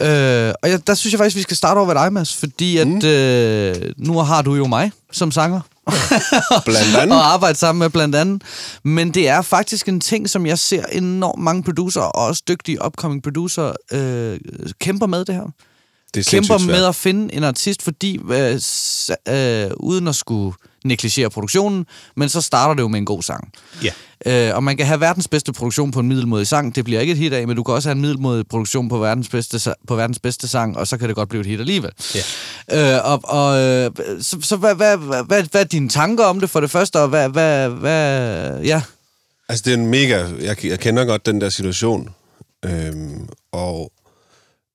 Øh, og jeg, der synes jeg faktisk, vi skal starte over ved dig, Mads, fordi at mm. øh, nu har du jo mig som sanger. Blandt andet. og arbejde sammen med blandt andet. Men det er faktisk en ting, som jeg ser enormt mange producer, og også dygtige upcoming producer, øh, kæmper med det her. Det er Kæmper med at finde en artist, fordi øh, øh, uden at skulle negligere produktionen, men så starter det jo med en god sang. Ja. Øh, og man kan have verdens bedste produktion på en middelmodig sang. Det bliver ikke et hit af, men du kan også have en middelmodig produktion på verdens bedste, på verdens bedste sang, og så kan det godt blive et hit alligevel. Ja. Øh, og og øh, så, så hvad, hvad, hvad, hvad, hvad er dine tanker om det for det første, og hvad, hvad, hvad ja... Altså, det er en mega... Jeg, jeg kender godt den der situation. Øhm, og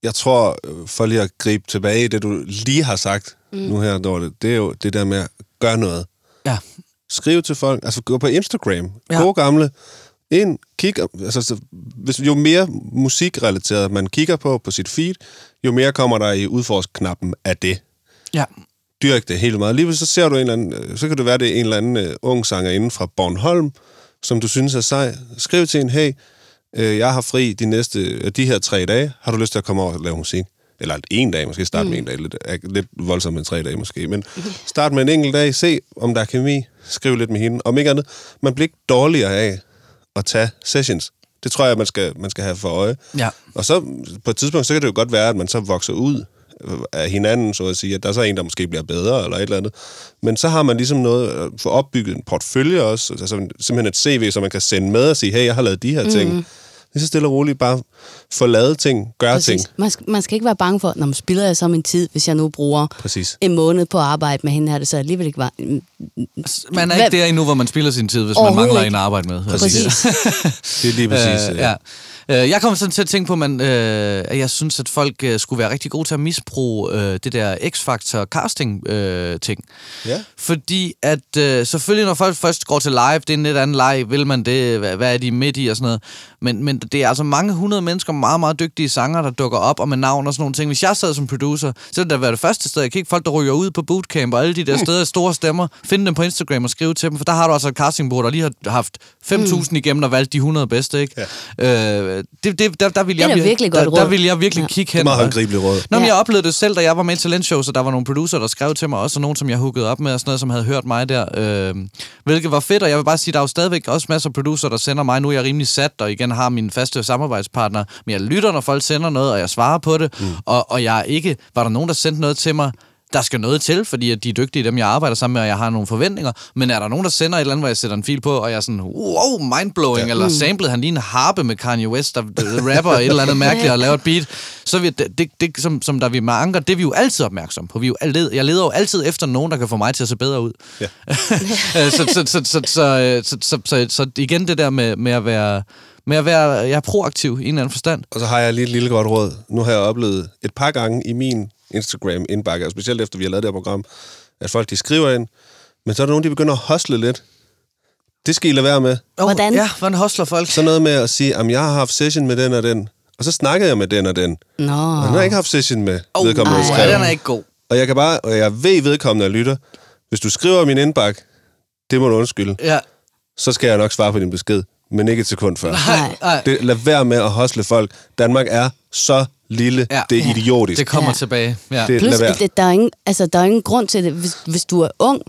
jeg tror, øh, for lige at gribe tilbage i det, du lige har sagt mm. nu her, Dorte, det er jo det der med at gøre noget. Ja, Skriv til folk. Altså, gå på Instagram. Ja. Gode gamle. Ind, kig. Altså, så, hvis, jo mere musikrelateret man kigger på på sit feed, jo mere kommer der i udforsk-knappen af det. ja. dyrke det helt meget. Lige så ser du en eller anden, øh, så kan det være, det er en eller anden uh, ung sanger inden fra Bornholm, som du synes er sej. Skriv til en, hey, øh, jeg har fri de næste, de her tre dage. Har du lyst til at komme over og lave musik? Eller en dag, måske starte mm. med en dag. Lidt, lidt voldsomt med tre dage måske. Men start med en enkelt dag. Se, om der er kemi. Skriv lidt med hende. Om ikke andet, man bliver ikke dårligere af at tage sessions. Det tror jeg, man skal, man skal have for øje. Ja. Og så på et tidspunkt, så kan det jo godt være, at man så vokser ud af hinanden, så at sige, at der er så en, der måske bliver bedre, eller et eller andet. Men så har man ligesom noget, at få opbygget en portfølje også, altså simpelthen et CV, som man kan sende med og sige, hey, jeg har lavet de her ting. Mhm. Mm. Det er så stille og roligt bare få lavet ting, gøre ting. Præcis. Man, skal, man skal ikke være bange for, når man spiller jeg så min tid, hvis jeg nu bruger Præcis. en måned på at arbejde med hende, her det så alligevel ikke var... Mm, Man er Hvad- ikke der endnu, hvor man spilder sin tid, hvis man mangler ikke. en at arbejde med. Præcis. Det er lige præcis. Øh, ja. Øh, Jeg kommer sådan til at tænke på, man, øh, at jeg synes, at folk øh, skulle være rigtig gode til at misbruge øh, det der X-Factor casting øh, ting. Ja. Fordi at øh, selvfølgelig, når folk først går til live, det er en lidt anden live, vil man det, hvad, hvad er de midt i og sådan noget. Men, men det er altså mange hundrede mennesker, meget, meget dygtige sanger, der dukker op og med navn og sådan nogle ting. Hvis jeg sad som producer, så ville det være det første sted, jeg kigge folk, der ryger ud på bootcamp og alle de der steder, store stemmer, finde dem på Instagram og skrive til dem, for der har du altså et castingbureau, der lige har haft 5.000 mm. igennem og valgt de 100 bedste, ikke? Ja. Øh, det, det, der, der vil Det er jeg, virkelig godt der, der råd. vil jeg virkelig Ja. kigge Det er hen. meget håndgribeligt råd. Nå, men Ja. jeg oplevede det selv, da jeg var med i talentshow, så der var nogle producer, der skrev til mig også, og nogen, som jeg hookede op med, og sådan noget, som havde hørt mig der. Øh, hvilket var fedt, og jeg vil bare sige, der er jo stadigvæk også masser af producer, der sender mig. Nu er jeg rimelig sat, og igen har min faste samarbejdspartner. Men jeg lytter, når folk sender noget, og jeg svarer på det. Mm. Og, og jeg er ikke... Var der nogen, der sendte noget til mig, der skal noget til, fordi at de er dygtige, dem jeg arbejder sammen med, og jeg har nogle forventninger. Men er der nogen, der sender et eller andet, hvor jeg sætter en fil på, og jeg er sådan, wow, mindblowing, ja. eller samplede han lige en harpe med Kanye West, der rapper et eller andet mærkeligt og laver et beat, så vi, det, det, det som, som der vi med anker, det er vi jo altid opmærksom på. Vi jo, altid- jeg leder jo altid efter nogen, der kan få mig til at se bedre ud. Ja. Øh, så, så, så, så, så, så, så, så, så igen det der med, med at være med at være jeg er proaktiv i en eller anden forstand. Og så har jeg lige et lille godt råd. Nu har jeg oplevet et par gange i min Instagram-indbakke, og specielt efter vi har lavet det her program, at folk de skriver ind, men så er der nogen, de begynder at hostle lidt. Det skal I lade være med. Hvordan? Ja, hvordan hostler folk? Så noget med at sige, at jeg har haft session med den og den. Og så snakkede jeg med den og den. Nå. Og den har ikke haft session med Oh, vedkommende, nej, skrev. den er ikke god. Og jeg kan bare, og jeg ved vedkommende, at lytter, hvis du skriver min indbakke, det må du undskylde, Ja. så skal jeg nok svare på din besked, men ikke et sekund før. Nej. Nej. Det, lad være med at hostle folk. Danmark er så lille, Ja. ja. det er idiotisk. Det kommer Ja. tilbage. Ja. Det- Plus, det, der, er ingen, altså, der er ingen grund til det, hvis, hvis du er ung,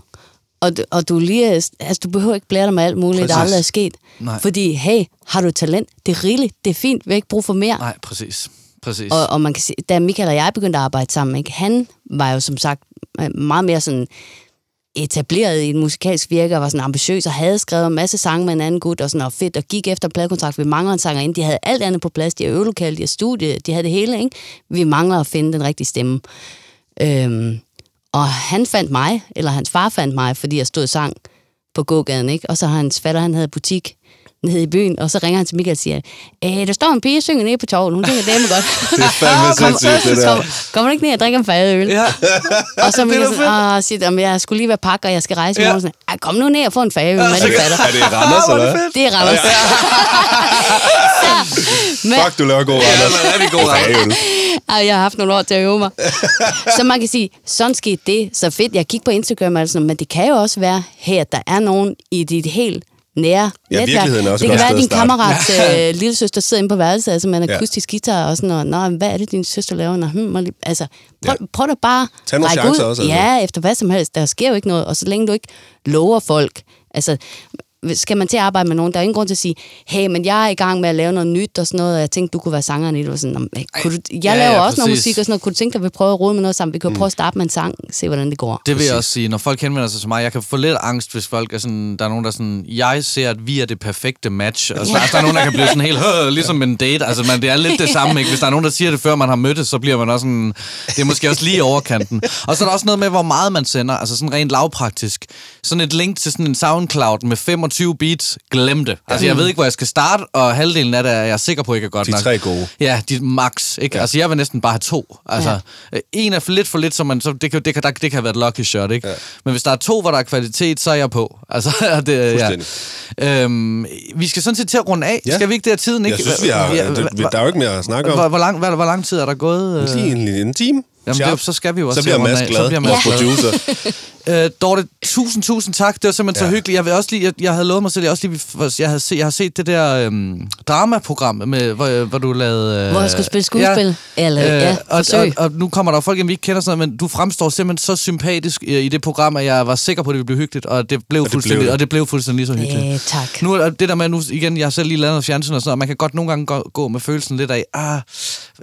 og, du- og du lige er, altså, du behøver ikke blære dig med alt muligt, der Præcis. aldrig er sket. Nej. Fordi, hey, har du talent? Det er rigeligt, det er fint, vi har ikke brug for mere. Nej, præcis. Præcis. Og, og man kan se, da Michael og jeg begyndte at arbejde sammen, ikke, han var jo som sagt øh, meget mere sådan etableret i en musikalsk virke, og var sådan ambitiøs, og havde skrevet en masse sange med en anden gut, og sådan, og fedt, og gik efter pladekontrakt. Vi mangler en sanger ind. De havde alt andet på plads. De havde øvelokale, de havde studie, de havde det hele, ikke? Vi mangler at finde den rigtige stemme. Øhm, og han fandt mig, eller hans far fandt mig, fordi jeg stod og sang på gågaden, ikke? Og så har hans fatter, han havde butik nede i byen, og så ringer han til Michael og siger, øh, der står en pige og synger nede på torvet, hun synger dame godt. Det er fandme sindssygt, det der. Kom, kommer du ikke ned og drikker en fadøl? Ja. Og så Det er Michael da sådan, ah, siger, at jeg skulle lige være pakker, og jeg skal rejse i Ja. morgen. Sådan, "Ej, kom nu ned og få en fadøl, med det fatter. Er det Randers, Ah, er eller det hvad? Det er Randers. Så, men, Fuck, du laver god Ja, Randers. man er rigtig god, Randers. Jeg har haft nogle år til at øve mig. så man kan sige, sådan skete det. Så fedt, jeg kigger på Instagram og alt sådan noget, men det kan jo også være, her, at der er nogen i dit helt nære Ja, netværk. virkeligheden er også det et kan være, at din at starte. kammerats øh, lille søster sidder inde på værelset, altså med en Ja. akustisk guitar og sådan noget. Nå, hvad er det, din søster laver? Nå, hmm, lige- altså, prøv, Ja. prøv da bare Tag nogle række chancer ud. også, altså. Ja, efter hvad som helst. Der sker jo ikke noget. Og så længe du ikke lover folk, altså, skal man til at arbejde med nogen, der er ingen grund til at sige, hey, men jeg er i gang med at lave noget nyt og sådan noget, og jeg tænkte, du kunne være sangeren i det. Og sådan, "Nå, men kunne du, jeg Ja, laver ja, også noget præcis. musik og sådan noget. Kunne du tænke dig, at vi prøver at rode med noget sammen? Vi kan jo prøve at starte med en sang, se hvordan det går. Det vil jeg også sige, når folk henvender sig til mig, jeg kan få lidt angst, hvis folk er sådan, der er nogen, der er sådan, jeg ser, at vi er det perfekte match. Og så er der nogen, der kan blive sådan helt, ligesom en date. Altså, man, det er lidt det samme, ikke? Hvis der er nogen, der siger det, før man har mødtes, så bliver man også sådan, det er måske også lige overkanten. Og så er der også noget med, hvor meget man sender, altså sådan rent lavpraktisk. Sådan et link til sådan en SoundCloud med 25 beats, glem det. Altså, jeg ved ikke, hvor jeg skal starte, og halvdelen af det er jeg sikker på, ikke er godt De nok. tre gode. Ja, de max. Ikke? Ja. Altså, jeg vil næsten bare have to. Altså, ja. En er for lidt for lidt, så, man, så det, kan, det, kan, det kan være et lucky shot. Ikke? Ja. Men hvis der er to, hvor der er kvalitet, så er jeg på. Altså, det, ja. øhm, vi skal sådan set til at runde af. Ja. Ja. Skal vi ikke det her tiden? Ikke? Jeg synes, vi har, Ja, det, der er jo ikke mere at snakke om. hvor, hvor, lang, hvor, hvor lang tid er der gået? øh? Lige en, en time. Jamen, det, så skal vi jo også Så bliver Mads glad, Så bliver Mads glad. producer. Øh, Dorte, tusind, tusind tak. Det var simpelthen ja. Ja. så hyggeligt. Jeg vil også lige, jeg, jeg havde lovet mig selv, jeg, også lige, jeg, havde set, jeg har set det der øhm, dramaprogram, med, hvor, hvor du lavede... Øh, Hvor jeg skulle spille skuespil. Eller, ja, og, og, forsøg. og, nu kommer der folk, vi ikke kender sådan men du fremstår simpelthen så sympatisk i, i det program, at jeg var sikker på, at det ville blive hyggeligt, og det blev, det fuldstændig, blev og det blev fuldstændig lige så hyggeligt. Ja, tak. Nu er det der med, nu igen, jeg har selv lige lavet noget fjernsyn og sådan noget, og man kan godt nogle gange gå, gå med følelsen lidt af, ah,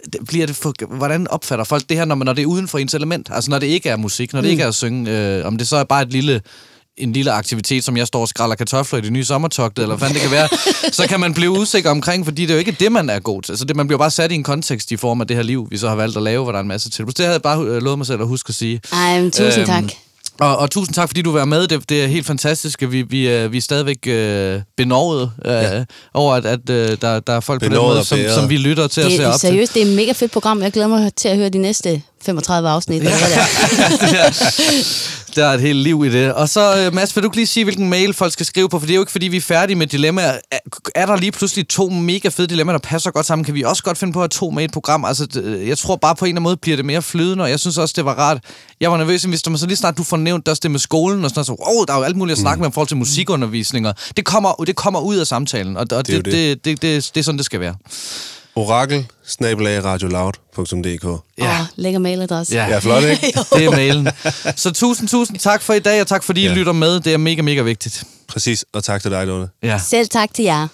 det, bliver det for, hvordan opfatter folk det her, når, man, når det er uden for ens element? Altså når det ikke er musik, når det Mm. ikke er at synge, øh, om det så er bare et lille en lille aktivitet, som jeg står og skræller kartofler i det nye sommertogte, eller hvad det kan være, så kan man blive usikker omkring, fordi det er jo ikke det, man er god til. Altså det, man bliver bare sat i en kontekst i form af det her liv, vi så har valgt at lave, hvor der er en masse til. Det havde jeg bare øh, lovet mig selv at huske at sige. Ej, men tusind tak. Og, og tusind tak, fordi du var med. Det, det er helt fantastisk. Vi, vi, er, vi er stadigvæk øh, benovet øh, ja. over, at, at øh, der, der er folk på den Benovet måde, og som, som vi lytter til at Det se er op til. seriøst, det er et mega fedt program. Jeg glæder mig til at høre de næste 35 afsnit. eller hvad det er. Der er et helt liv i det. Og så, øh, Mads, vil du lige sige, hvilken mail folk skal skrive på? For det er jo ikke, fordi vi er færdige med dilemmaer. Er, er der lige pludselig to mega fede dilemmaer, der passer godt sammen? Kan vi også godt finde på at to med et program? Altså, det- jeg tror bare på en eller anden måde bliver det mere flydende, og jeg synes også, det var rart. Jeg var nervøs, hvis der så lige snart du får nævnt også det med skolen, og sådan så wow, der er jo alt muligt at snakke med i forhold til musikundervisninger. Det kommer, det kommer ud af samtalen, og, og Det er jo det, det, det, det, det, er sådan, det skal være. Orakel, snabelag, radioloud.dk. Ja. Åh, lækker mailadresse. Ja. Ja, flot, ikke? Det er mailen. Så tusind, tusind tak for i dag, og tak fordi I Ja. lytter med. Det er mega, mega vigtigt. Præcis, og tak til dig, Lone. Ja. Selv tak til jer.